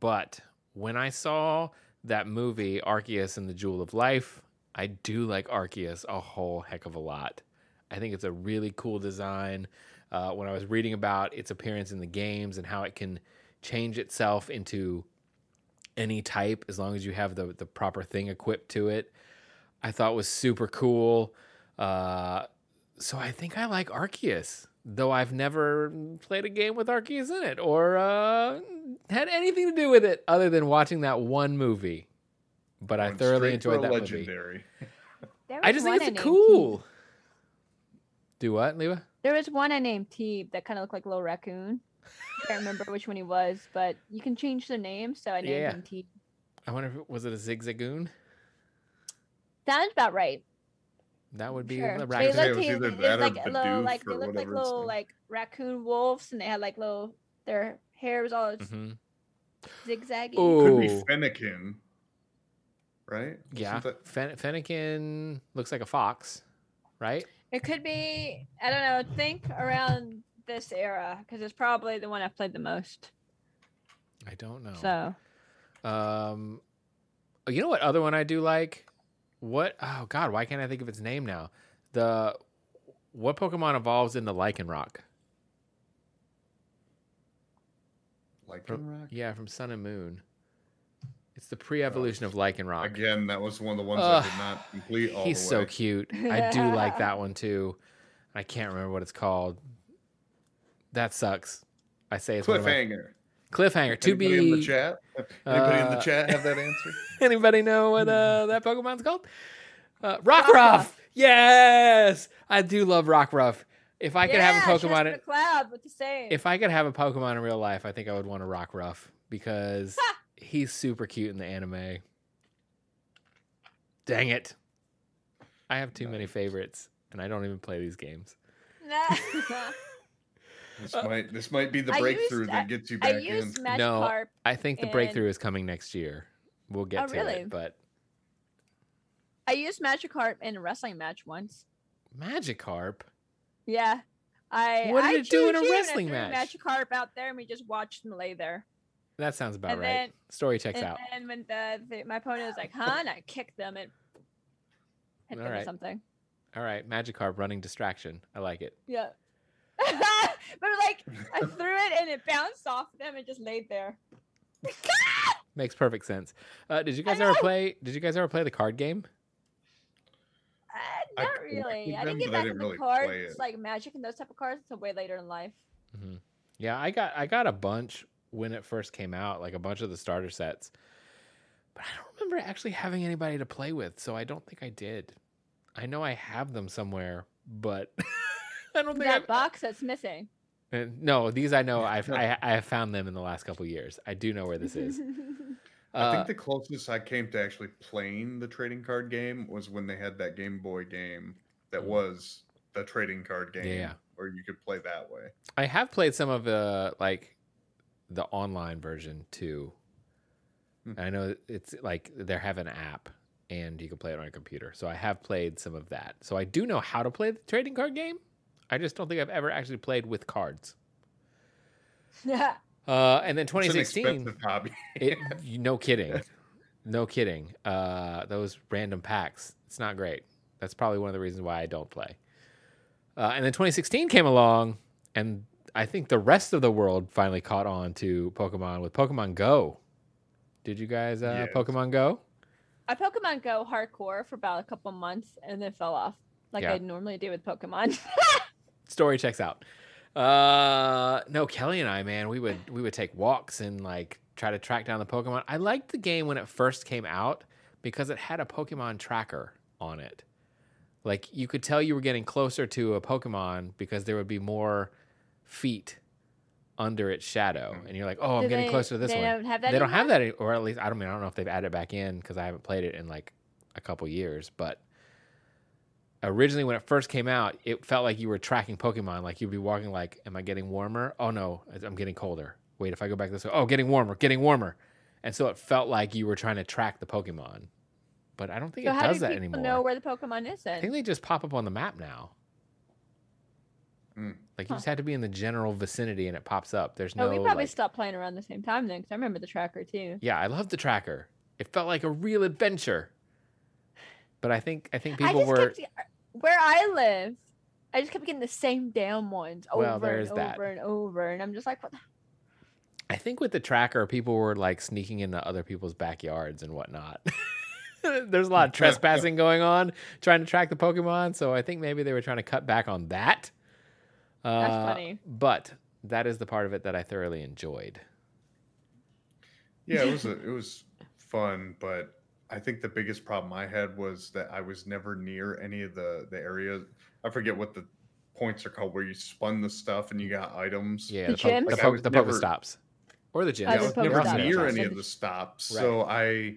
But when I saw that movie Arceus and the Jewel of Life, I do like Arceus a whole heck of a lot. I think it's a really cool design. Uh, when I was reading about its appearance in the games and how it can change itself into any type as long as you have the the proper thing equipped to it, I thought was super cool. Uh, so I think I like Arceus, though I've never played a game with Arceus in it or uh, had anything to do with it other than watching that one movie. But I thoroughly enjoyed a that movie. legendary. There I just think one it's cool. Teeb. Do what, Lewa? There was one I named Teeb that kind of looked like a little raccoon. I can't remember which one he was, but you can change the name, so I named Yeah. him Teeb. I wonder if it was it a zigzagoon. Sounds about right. That would be Sure. a They I'd it was either that like a little, like they looked like little like raccoon wolves, and they had like little their hair was all Mhm. zigzaggy. Could be Ooh. Fennekin, right? Yeah, Wasn't that- Fen- Fennekin looks like a fox, right? It could be I don't know. Think around this era because it's probably the one I've played the most. I don't know. So Um, you know what other one I do like? What? Oh God, why can't I think of its name now? The what Pokemon evolves into Lycanroc? Lycanroc? Yeah, from Sun and Moon. It's the pre-evolution of Lycanroc. Again, that was one of the ones Ugh. I did not complete all He's the so cute. I do like that one too. I can't remember what it's called. That sucks. I say it's one of my- Cliffhanger. Cliffhanger. To Anybody in the chat? Anybody in the Uh, chat have that answer? Anybody know what uh, that Pokemon's called? Uh, Rockruff. Yes, I do love Rockruff. If I could have a Pokemon, in, cloud with the same. if I could have a Pokemon in real life, I think I would want a Rockruff because he's super cute in the anime. Dang it! I have too many favorites, and I don't even play these games. This uh, might this might be the breakthrough used- that gets you I back in. used Magikarp. No. I think the And- breakthrough is coming next year. We'll get Oh, to really? it, but I used Magikarp in a wrestling match once. Magikarp. Yeah. I What did I it do in a choo-chooed I wrestling threw match? Magikarp out there and we just watched him lay there. That sounds about And right. then- Story checks and out. then when the, the my opponent was like, "Huh?" and I kicked them and hit them Alright. with something. All right, Magikarp running distraction. I like it. Yeah. but like I threw it and it bounced off them and just laid there. Makes perfect sense. Uh, did you guys ever play? Did you guys ever play the card game? Uh, not collected really. I them, didn't get back didn't into really cards it. like Magic and those type of cards until way later in life. hmm Yeah, I got I got a bunch when it first came out, like a bunch of the starter sets. But I don't remember actually having anybody to play with, so I don't think I did. I know I have them somewhere, but I don't think That I've, box that's missing. Uh, no, these I know I've I, I have found them in the last couple years. I do know where this is. I Uh, think the closest I came to actually playing the trading card game was when they had that Game Boy game that Mm. was the trading card game Yeah. where you could play that way. I have played some of the like the online version too. Hmm. I know it's like they have an app and you can play it on a computer. So I have played some of that. So I do know how to play the trading card game. I just don't think I've ever actually played with cards. yeah. Uh, and then It's an 2016, hobby. it, no kidding, no kidding. Uh, those random packs, it's not great. That's probably one of the reasons why I don't play. Uh, and then 2016 came along, and I think the rest of the world finally caught on to Pokemon with Pokemon Go. Did you guys uh, Yes. Pokemon Go? I Pokemon Go hardcore for about a couple months and then fell off, like Yeah. I normally do with Pokemon. Story checks out. Uh, no, Kelly and I, man, we would we would take walks and like try to track down the Pokemon. I liked the game when it first came out because it had a Pokemon tracker on it. Like you could tell you were getting closer to a Pokemon because there would be more feet under its shadow, and you're like, oh, I'm Do getting they- closer to this they one. don't have that they don't have that, any- or at least I don't mean I don't know if they've added it back in because I haven't played it in like a couple years, but originally when it first came out, it felt like you were tracking Pokemon. Like you'd be walking like, am I getting warmer? Oh no, I'm getting colder. Wait, if I go back this way, oh, getting warmer, getting warmer. And so it felt like you were trying to track the Pokemon. But I don't think So it how does do that people anymore. know where the Pokemon is I think they just pop up on the map now. Hmm. Like you Huh. just had to be in the general vicinity and it pops up. There's Oh, no we probably like- stopped playing around the same time then, because I remember the tracker too. Yeah, I love the tracker. It felt like a real adventure. But I think I think I people just were kept where I live. I just kept getting the same damn ones over Well, there's and that. over and over, and I'm just like, what? The? I think with the tracker, people were like sneaking into other people's backyards and whatnot. There's a lot of trespassing going on trying to track the Pokemon, so I think maybe they were trying to cut back on that. That's Uh, funny. But that is the part of it that I thoroughly enjoyed. Yeah, it was a, it was fun, but I think the biggest problem I had was that I was never near any of the the areas. I forget what the points are called where you spun the stuff and you got items. Yeah, The the, po- gyms? the, po- was the never- Pokestops. Or the gyms. Oh, Yeah, I was never Pokestops. near any of the stops, Right. so I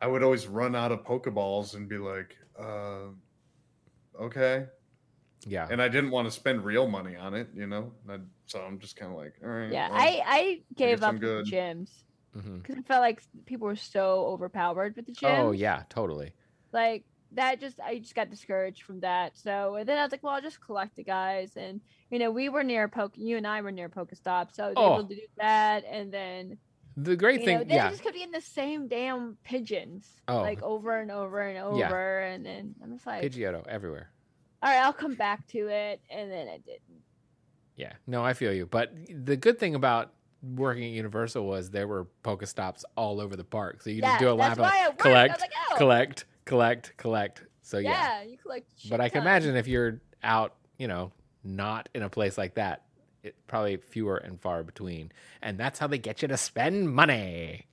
I would always run out of Pokeballs and be like, uh, okay. Yeah. And I didn't want to spend real money on it, you know. I- so I'm just kind of like, all right. Yeah, well, I I gave guess up the good. gyms Mhm. because I felt like people were so overpowered with the gyms. Oh, yeah, totally. like that just I just got discouraged from that. So and then I was like, well, I'll just collect the guys, and you know, we were near Poke. You and I were near Pokestop, so I was Oh. able to do that. And then The great you thing, know, they yeah. just kept getting the same damn pigeons, Oh. like over and over and over. Yeah. And then I'm just like, Pidgeotto everywhere. all right, I'll come back to it, and then I didn't. Yeah, no, I feel you. But the good thing about working at Universal was there were Pokestops all over the park, so you yeah, just do a that's lap of why I worked. I collect, like, oh, collect, collect, collect. So yeah, yeah, you collect. but I can ton. imagine if you're out, you know, not in a place like that, it probably fewer and far between, and that's how they get you to spend money.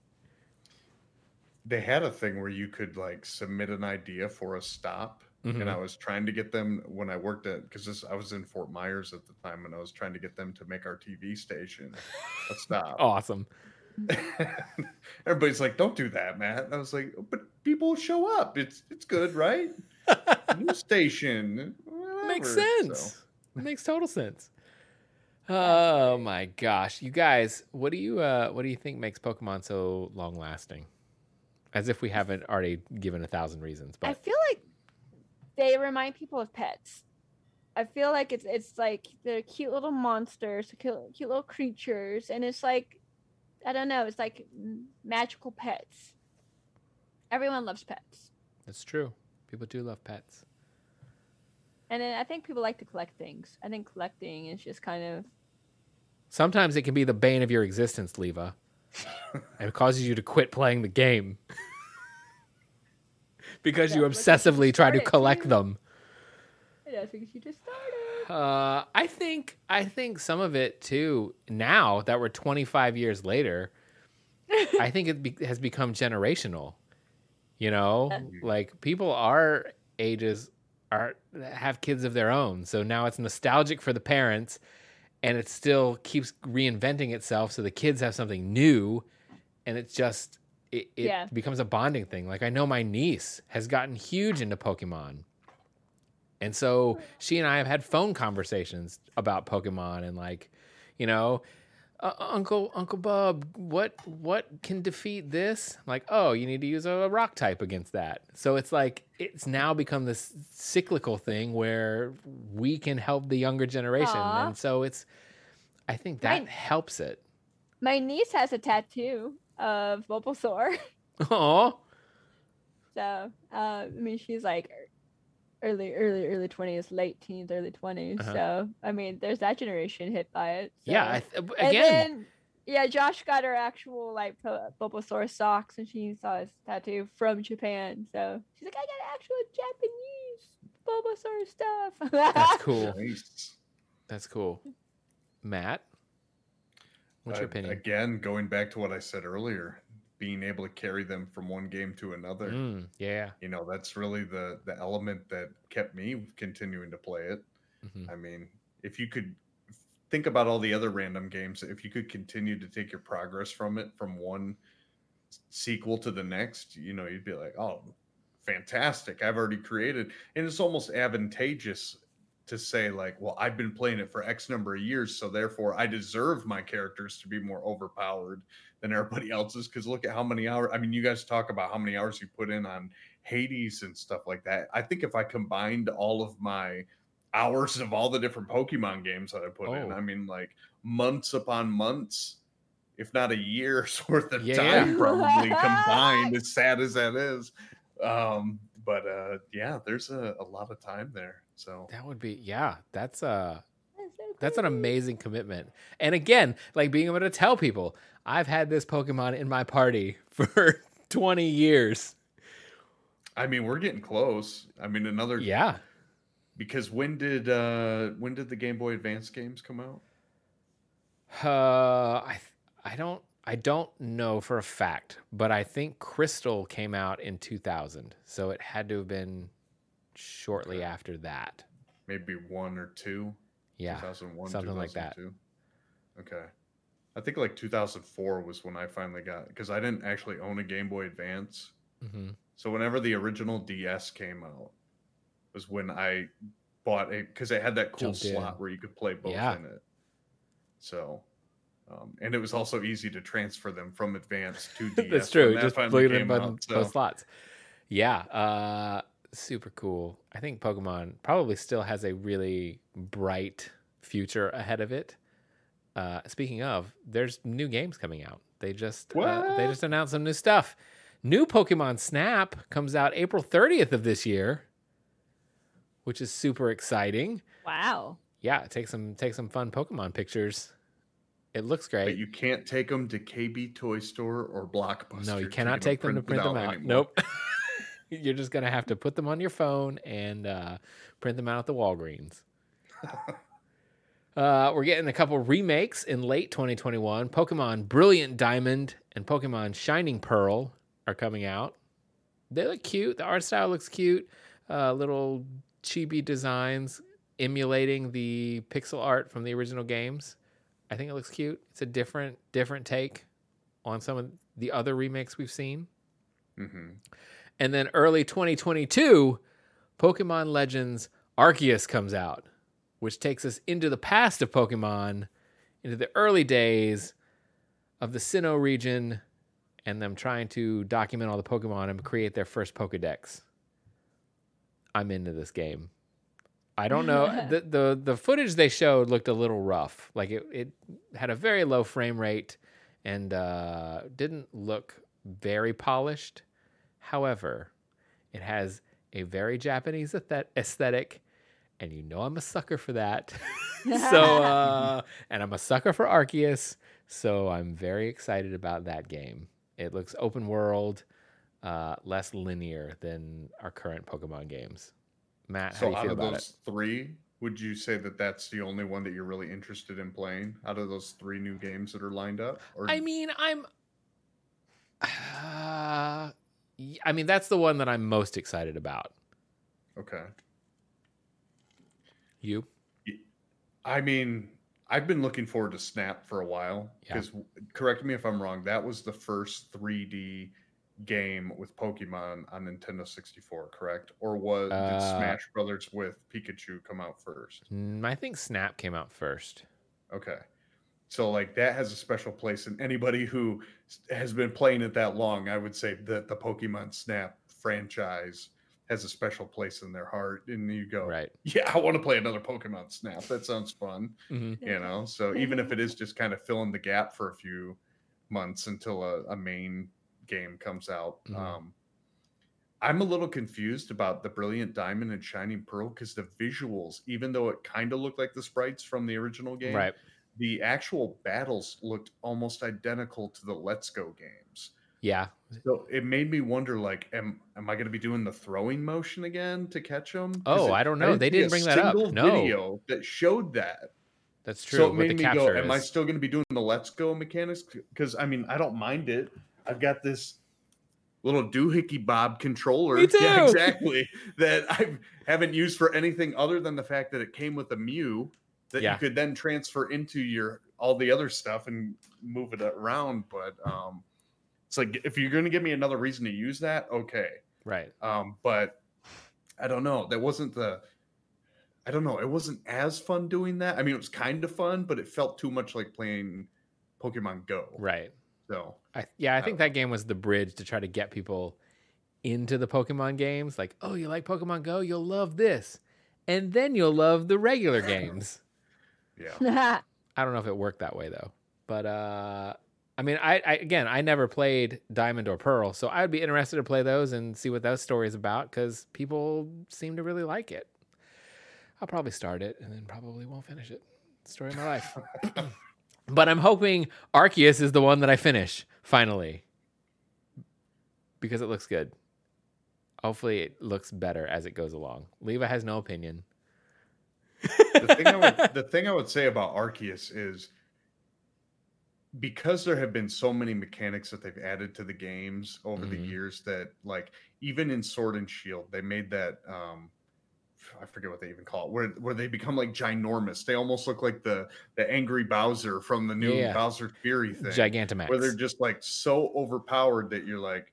they had a thing where you could like submit an idea for a stop Mhm. and i was trying to get them when i worked at because i was in fort myers at the time and i was trying to get them to make our tv station a stop Awesome. everybody's like don't do that matt and i was like but people show up it's it's good right new station Makes sense. So, Makes total sense. Oh my gosh, you guys, what do you uh, what do you think makes Pokemon so long lasting? As if we haven't already given a thousand reasons, but I feel like they remind people of pets. I feel like it's it's like they're cute little monsters, cute, cute little creatures, and it's like I don't know, it's like magical pets. Everyone loves pets, That's true. People do love pets. and then I think people like to collect things. I think collecting is just kind of Sometimes it can be the bane of your existence, Leva. and it causes you to quit playing the game. Because you Yeah, you obsessively try to collect too. them. yeah, because you just started. Uh, I think I think some of it too. Now that we're 25 years later, I think it be- has become generational. You know, Yeah. like people our ages are have kids of their own, so now it's nostalgic for the parents, and it still keeps reinventing itself. So the kids have something new, and it's just it, it Yeah. becomes a bonding thing. Like I know my niece has gotten huge into Pokemon. And so she and I have had phone conversations about Pokemon and like, you know, uh, Uncle Uncle Bub, what what can defeat this? Like, oh, you need to use a rock type against that. So it's like it's now become this cyclical thing where we can help the younger generation, Aw. and so it's. I think that Right. helps it. My niece has a tattoo of Bulbasaur. Oh, So, uh, I mean, she's like early, early, early twenties, late teens, early 20s Uh-huh. So, I mean, there's that generation hit by it. yeah. so- I th- and again, then, yeah, Josh got her actual like Pu- Bulbasaur socks, and she saw his tattoo from Japan. So she's like, I got actual Japanese Bulbasaur stuff. that's cool. That's cool. Matt, what's your opinion? Again, going back to what I said earlier, being able to carry them from one game to another. Mm, yeah. You know, that's really the the element that kept me continuing to play it. Mhm. I mean, if you could think about all the other random games, if you could continue to take your progress from it from one sequel to the next, you know, you'd be like, oh, fantastic. I've already created. And it's almost advantageous to say, like, well, I've been playing it for X number of years. So therefore, I deserve my characters to be more overpowered than everybody else's. Because look at how many hours. I mean, you guys talk about how many hours you put in on Hades and stuff like that. I think if I combined all of my hours of all the different Pokemon games that I put in. Oh. I mean, like months upon months, if not a year's worth of Yeah, time, probably combined. As sad as that is, um, but uh, yeah, there's a, a lot of time there. So That would be yeah. That's uh That's so that's an amazing commitment. And again, like being able to tell people, I've had this Pokemon in my party for 20 years. I mean, we're getting close. I mean, another Yeah. because when did uh when did the Game Boy Advance games come out? Uh, I I don't I don't know for a fact, but I think Crystal came out in 2000, so it had to have been shortly Okay. after that. Maybe one or two. Yeah, 2001, something like that. 2002? Okay. I think like 2004 was when I finally got because I didn't actually own a Game Boy Advance. hmm So whenever the original DS came out was when I bought a because it had that cool Jumped in. slot where you could play both Yeah. in it. So um, and it was also easy to transfer them from Advance to DS. That's true. that Just plug it in both, out, both so- slots. Yeah, uh, super cool. I think Pokemon probably still has a really bright future ahead of it. Uh, speaking of, there's new games coming out. They just uh, they just announced some new stuff. New Pokemon Snap comes out April 30th of this year, which is super exciting. Wow. Yeah, take some take some fun Pokemon pictures. It looks great. But you can't take them to KB Toy Store or Blockbuster. No, you You're cannot gonna take them to print them out. anymore. Nope. You're just gonna have to put them on your phone and uh, print them out at the Walgreens. uh, we're getting a couple remakes in late 2021. Pokemon Brilliant Diamond and Pokemon Shining Pearl are coming out. They look cute. The art style looks cute. Uh, little chibi designs emulating the pixel art from the original games. I think it looks cute. It's a different different take on some of the other remakes we've seen. Mhm. And then early 2022, Pokemon Legends Arceus comes out, which takes us into the past of Pokemon, into the early days of the Sinnoh region, and them trying to document all the Pokemon and create their first Pokedex. I'm into this game. I don't know the the the footage they showed looked a little rough. Like it it had a very low frame rate and uh, didn't look very polished. However, it has a very Japanese aesthetic, and you know I'm a sucker for that. so, uh, and I'm a sucker for Arceus, so I'm very excited about that game. It looks open world, uh, less linear than our current Pokemon games. Matt, how do you feel out of about those three, would you say that that's the only one that you're really interested in playing out of those three new games that are lined up? Or? I mean, I'm. Uh, I mean, that's the one that I'm most excited about. okay. You? I mean, I've been looking forward to Snap for a while Yeah. because correct me if I'm wrong, that was the first 3D game with Pokemon on Nintendo 64, correct? Or was Uh, did Smash Brothers with Pikachu come out first? Mm, I think Snap came out first. Okay. So like that has a special place in anybody who has been playing it that long, I would say that the Pokemon Snap franchise has a special place in their heart. And you go, Right. yeah, I want to play another Pokemon Snap. That sounds fun, hmm you know. So even if it is just kind of filling the gap for a few months until a, a main game comes out, Mhm. um, I'm a little confused about the Brilliant Diamond and Shining Pearl because the visuals, even though it kind of looked like the sprites from the original game, Right. The actual battles looked almost identical to the Let's Go games. Yeah. So it made me wonder, like, am am I going to be doing the throwing motion again to catch them? Oh, I don't know. They didn't bring that up. No. Video that showed that. That's true. So it made me go, am I still going to be doing the let's go mechanics? Because I mean, I don't mind it. I've got this little doohickey bob controller. Me Yeah, too. exactly. That I haven't used for anything other than the fact that it came with a Mew that Yeah. you could then transfer into your all the other stuff and move it around. But um, it's like if you're going to give me another reason to use that, okay. right. Um, but I don't know. That wasn't the. I don't know. It wasn't as fun doing that. I mean, it was kind of fun, but it felt too much like playing Pokemon Go. Right. So I, yeah, I I think that game was the bridge to try to get people into the Pokemon games. Like, oh, you like Pokemon Go? You'll love this. And then you'll love the regular games. Yeah, I don't know if it worked that way though. But uh I mean, I, I again, I never played Diamond or Pearl, so I would be interested to play those and see what that story is about because people seem to really like it. I'll probably start it and then probably won't finish it. Story of my life. but I'm hoping Arceus is the one that I finish finally because it looks good. Hopefully, it looks better as it goes along. Leva has no opinion. The thing I would the thing I would say about Arceus is because there have been so many mechanics that they've added to the games over the Mhm. years that like even in Sword and Shield they made that um I forget what they even call it where where they become like ginormous. They almost look like the the angry Bowser from the new Yeah. Bowser Fury thing. Gigantamax. where they're just like so overpowered that you're like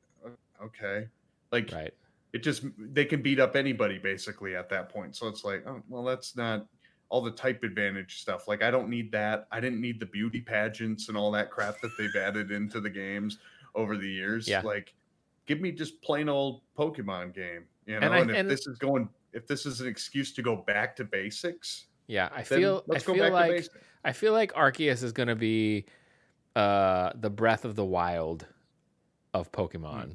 okay. Like right. It just they can beat up anybody basically at that point. So it's like, oh well, that's not all the type advantage stuff. Like I don't need that. I didn't need the beauty pageants and all that crap that they've added into the games over the years. Yeah. Like give me just plain old Pokemon game. You know, And and, if and- this is going if this is an excuse to go back to basics, Yeah, I feel I let's go feel back to like basics. I feel like Arceus is going to be uh the breath of the wild of Pokemon. Hmm.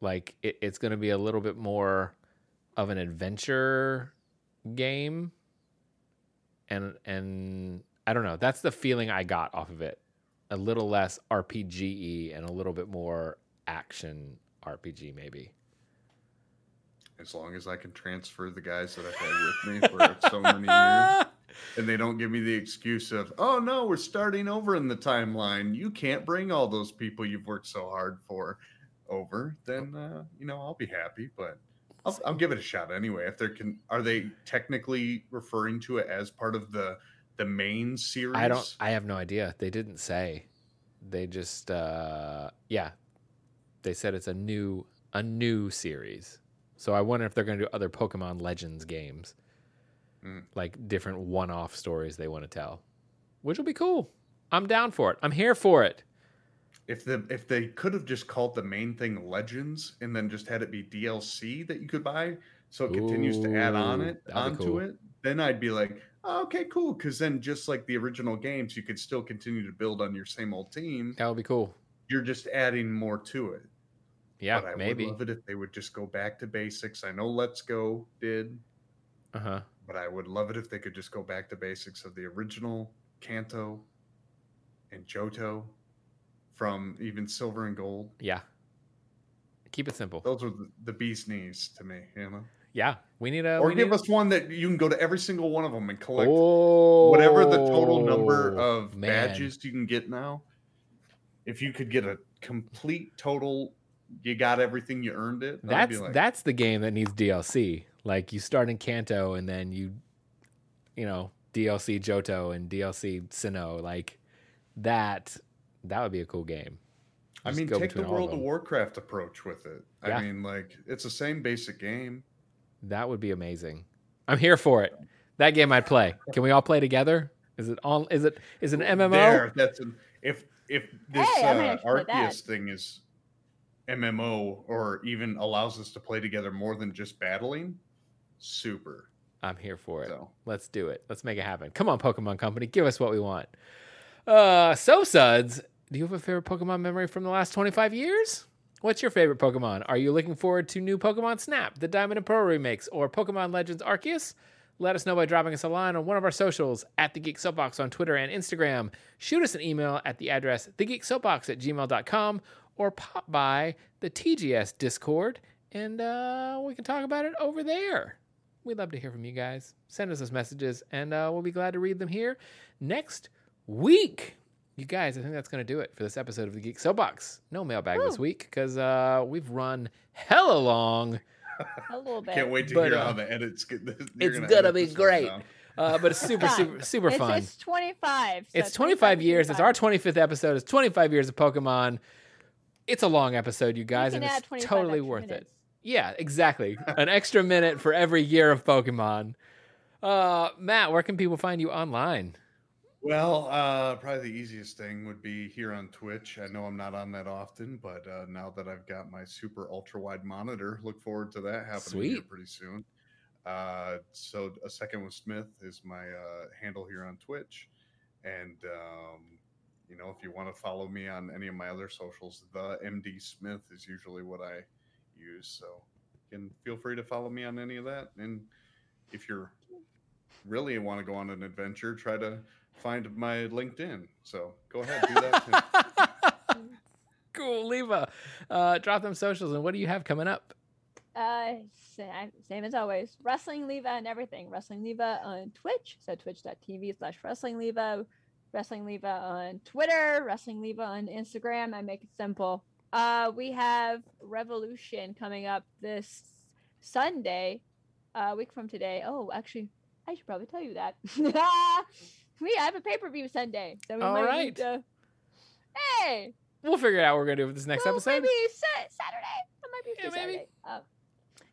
Like it, it's going to be a little bit more of an adventure game and and I don't know. That's the feeling I got off of it. A little less RPG and a little bit more action RPG maybe. As long as I can transfer the guys that I've had with me for so many years. and they don't give me the excuse of, oh no, we're starting over in the timeline. You can't bring all those people you've worked so hard for over. Then uh, you know I'll be happy, but I'll, I'll give it a shot anyway. If they're can, are they technically referring to it as part of the the main series? I don't. I have no idea. They didn't say. They just. uh Yeah, they said it's a new a new series. So I wonder if they're going to do other Pokemon Legends games, Mm. like different one-off stories they want to tell, which will be cool. I'm down for it. I'm here for it. If the if they could have just called the main thing Legends and then just had it be DLC that you could buy, so it continues to add on it onto cool. it, then I'd be like, oh, okay, cool. Because then just like the original games, you could still continue to build on your same old team. That would be cool. You're just adding more to it. Yeah, but I maybe. would love it if they would just go back to basics. I know Let's Go did, Uh huh. but I would love it if they could just go back to basics of the original Kanto and Johto from even Silver and Gold. Yeah. Keep it simple. Those are the, bee's knees to me, you know. Yeah, we need a. or give need us one that you can go to every single one of them and collect oh, whatever the total oh, number of man. badges you can get now. If you could get a complete total, you got everything, you earned it. That's like, that's the game that needs DLC. Like you start in Kanto and then you, you know, DLC Johto and DLC Sinnoh. Like that. That would be a cool game. I mean, take the between of World of. Warcraft approach with it. Yeah. I mean, like it's the same basic game. That would be amazing. I'm here for it. That game I'd play. Can we all play together? Is it on? Is it is it an MMO? There, that's an, if if this Hey, uh, actually play that. Arceus thing is MMO or even allows us to play together more than just battling, super. I'm here for it. So Let's do it. Let's make it happen. Come on, Pokemon Company, give us what we want. Uh, so Suds, do you have a favorite Pokemon memory from the last 25 years? What's your favorite Pokemon? Are you looking forward to new Pokemon Snap, the Diamond and Pearl remakes, or Pokemon Legends Arceus? Let us know by dropping us a line on one of our socials at the Geek Soapbox on Twitter and Instagram. Shoot us an email at the address thegeeksoapbox at gmail.com or pop by the TGS Discord and uh, we can talk about it over there. We'd love to hear from you guys. Send us those messages, and uh, we'll be glad to read them here next week. You guys, I think that's going to do it for this episode of the Geek Soapbox. No mailbag this week because uh, we've run hella long. A little bit. Can't wait to But, hear uh, how the edits get. This. it's gonna be great. Uh, but it's super, super, super it's, fun. It's 25. so It's 25 years. It's our 25th episode. It's 25 years of Pokemon. It's a long episode, you guys, can and it's totally extra worth it. Yeah, exactly. An extra minute for every year of Pokemon. Uh, Matt, where can people find you online? Well, uh, probably the easiest thing would be here on Twitch. I know I'm not on that often, but uh, now that I've got my super ultra wide monitor, look forward to that happening here pretty soon. Uh, so a second with Smith is my uh, handle here on Twitch, and um, you know if you want to follow me on any of my other socials, the MD Smith is usually what I use. So you can feel free to follow me on any of that. And if you're really want to go on an adventure, try to find my LinkedIn. So go ahead, do that too. cool, Leva. Uh, drop them socials, and what do you have coming up? Uh, sa- same as always. Wrestling Leva and everything. Wrestling Leva on Twitch. So twitch.tv slash Wrestling Leva. Wrestling Leva on Twitter. Wrestling Leva on Instagram. I make it simple. Uh, we have Revolution coming up this Sunday, uh, a week from today. Oh, actually, I should probably tell you that. we I have a pay per view Sunday. So we All might right. need to. Hey, We'll figure out what we're gonna do with this next well, episode. Maybe sa- Saturday. That might be Yeah, maybe. Saturday. Um,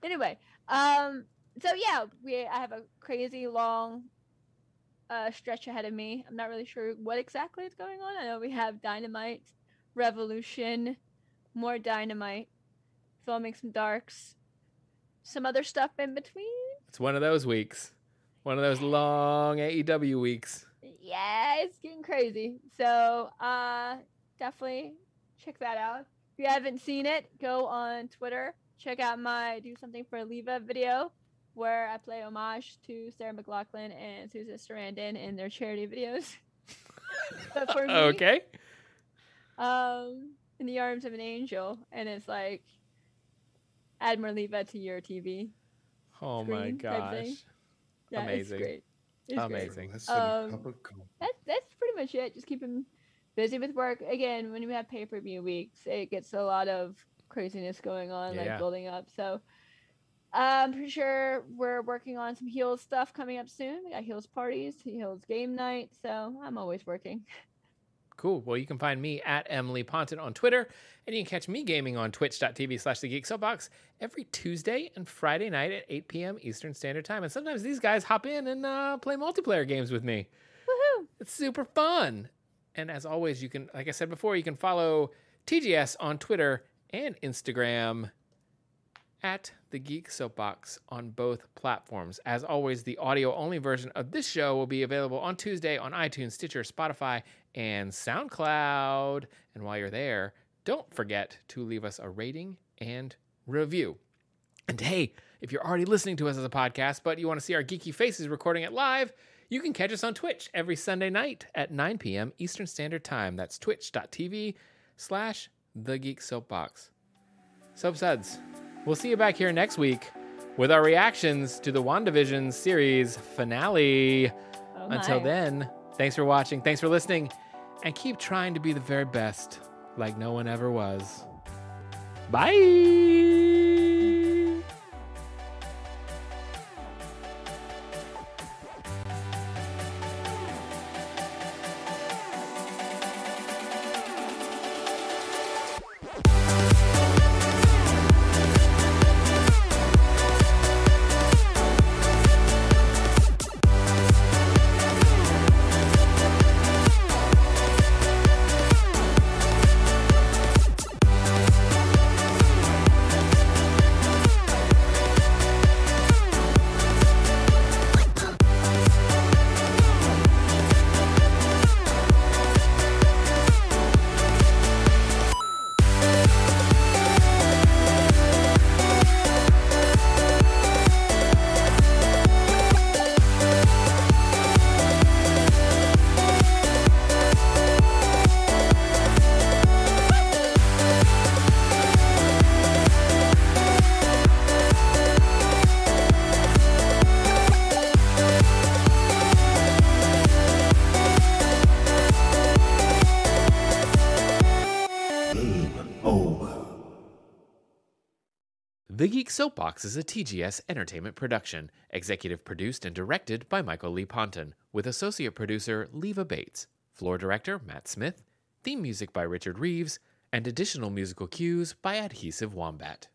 anyway, um, so yeah, we I have a crazy long uh stretch ahead of me. I'm not really sure what exactly is going on. I know we have Dynamite, Revolution, more Dynamite, filming some darks, some other stuff in between. It's one of those weeks. One of those long AEW weeks. Yeah, it's getting crazy. So, uh, definitely check that out. If you haven't seen it, go on Twitter. Check out my Do Something for Leva video where I play homage to Sarah McLachlan and Susan Sarandon in their charity videos. but for me, Okay. um, in the arms of an angel, and it's like, add more Leva to your TV. Oh my Screen type thing. gosh. Yeah, Amazing. It's great. It's great. Amazing. Listen, Um, cup of coffee. that's that's pretty much it. Just keep him busy with work. Again, when we have pay per view weeks, it gets a lot of craziness going on, Yeah. like building up. So I'm pretty sure we're working on some heels stuff coming up soon. We got heels parties, heels game night. So I'm always working. Cool. Well, you can find me at MLeePonton on Twitter, and you can catch me gaming on twitch.tv slash the Geek Soapbox every Tuesday and Friday night at 8 p.m. Eastern Standard Time. And sometimes these guys hop in and uh, play multiplayer games with me. Woohoo! It's super fun. And as always, you can, like I said before, you can follow TGS on Twitter and Instagram at the Geek Soapbox on both platforms. As always, the audio only version of this show will be available on Tuesday on iTunes, Stitcher, Spotify, and SoundCloud. And while you're there, don't forget to leave us a rating and review. And hey, if you're already listening to us as a podcast, but you want to see our geeky faces recording it live, you can catch us on Twitch every Sunday night at 9 p.m. Eastern Standard Time. That's twitch.tv slash the Geek Soapbox. Soapsuds, we'll see you back here next week with our reactions to the WandaVision series finale. Oh Until then, thanks for watching, thanks for listening, and keep trying to be the very best like no one ever was. Bye. Is a TGS entertainment production, executive produced and directed by Michael Lee Ponton, with associate producer Leva Bates, floor director Matt Smith, theme music by Richard Reeves, and additional musical cues by Adhesive Wombat.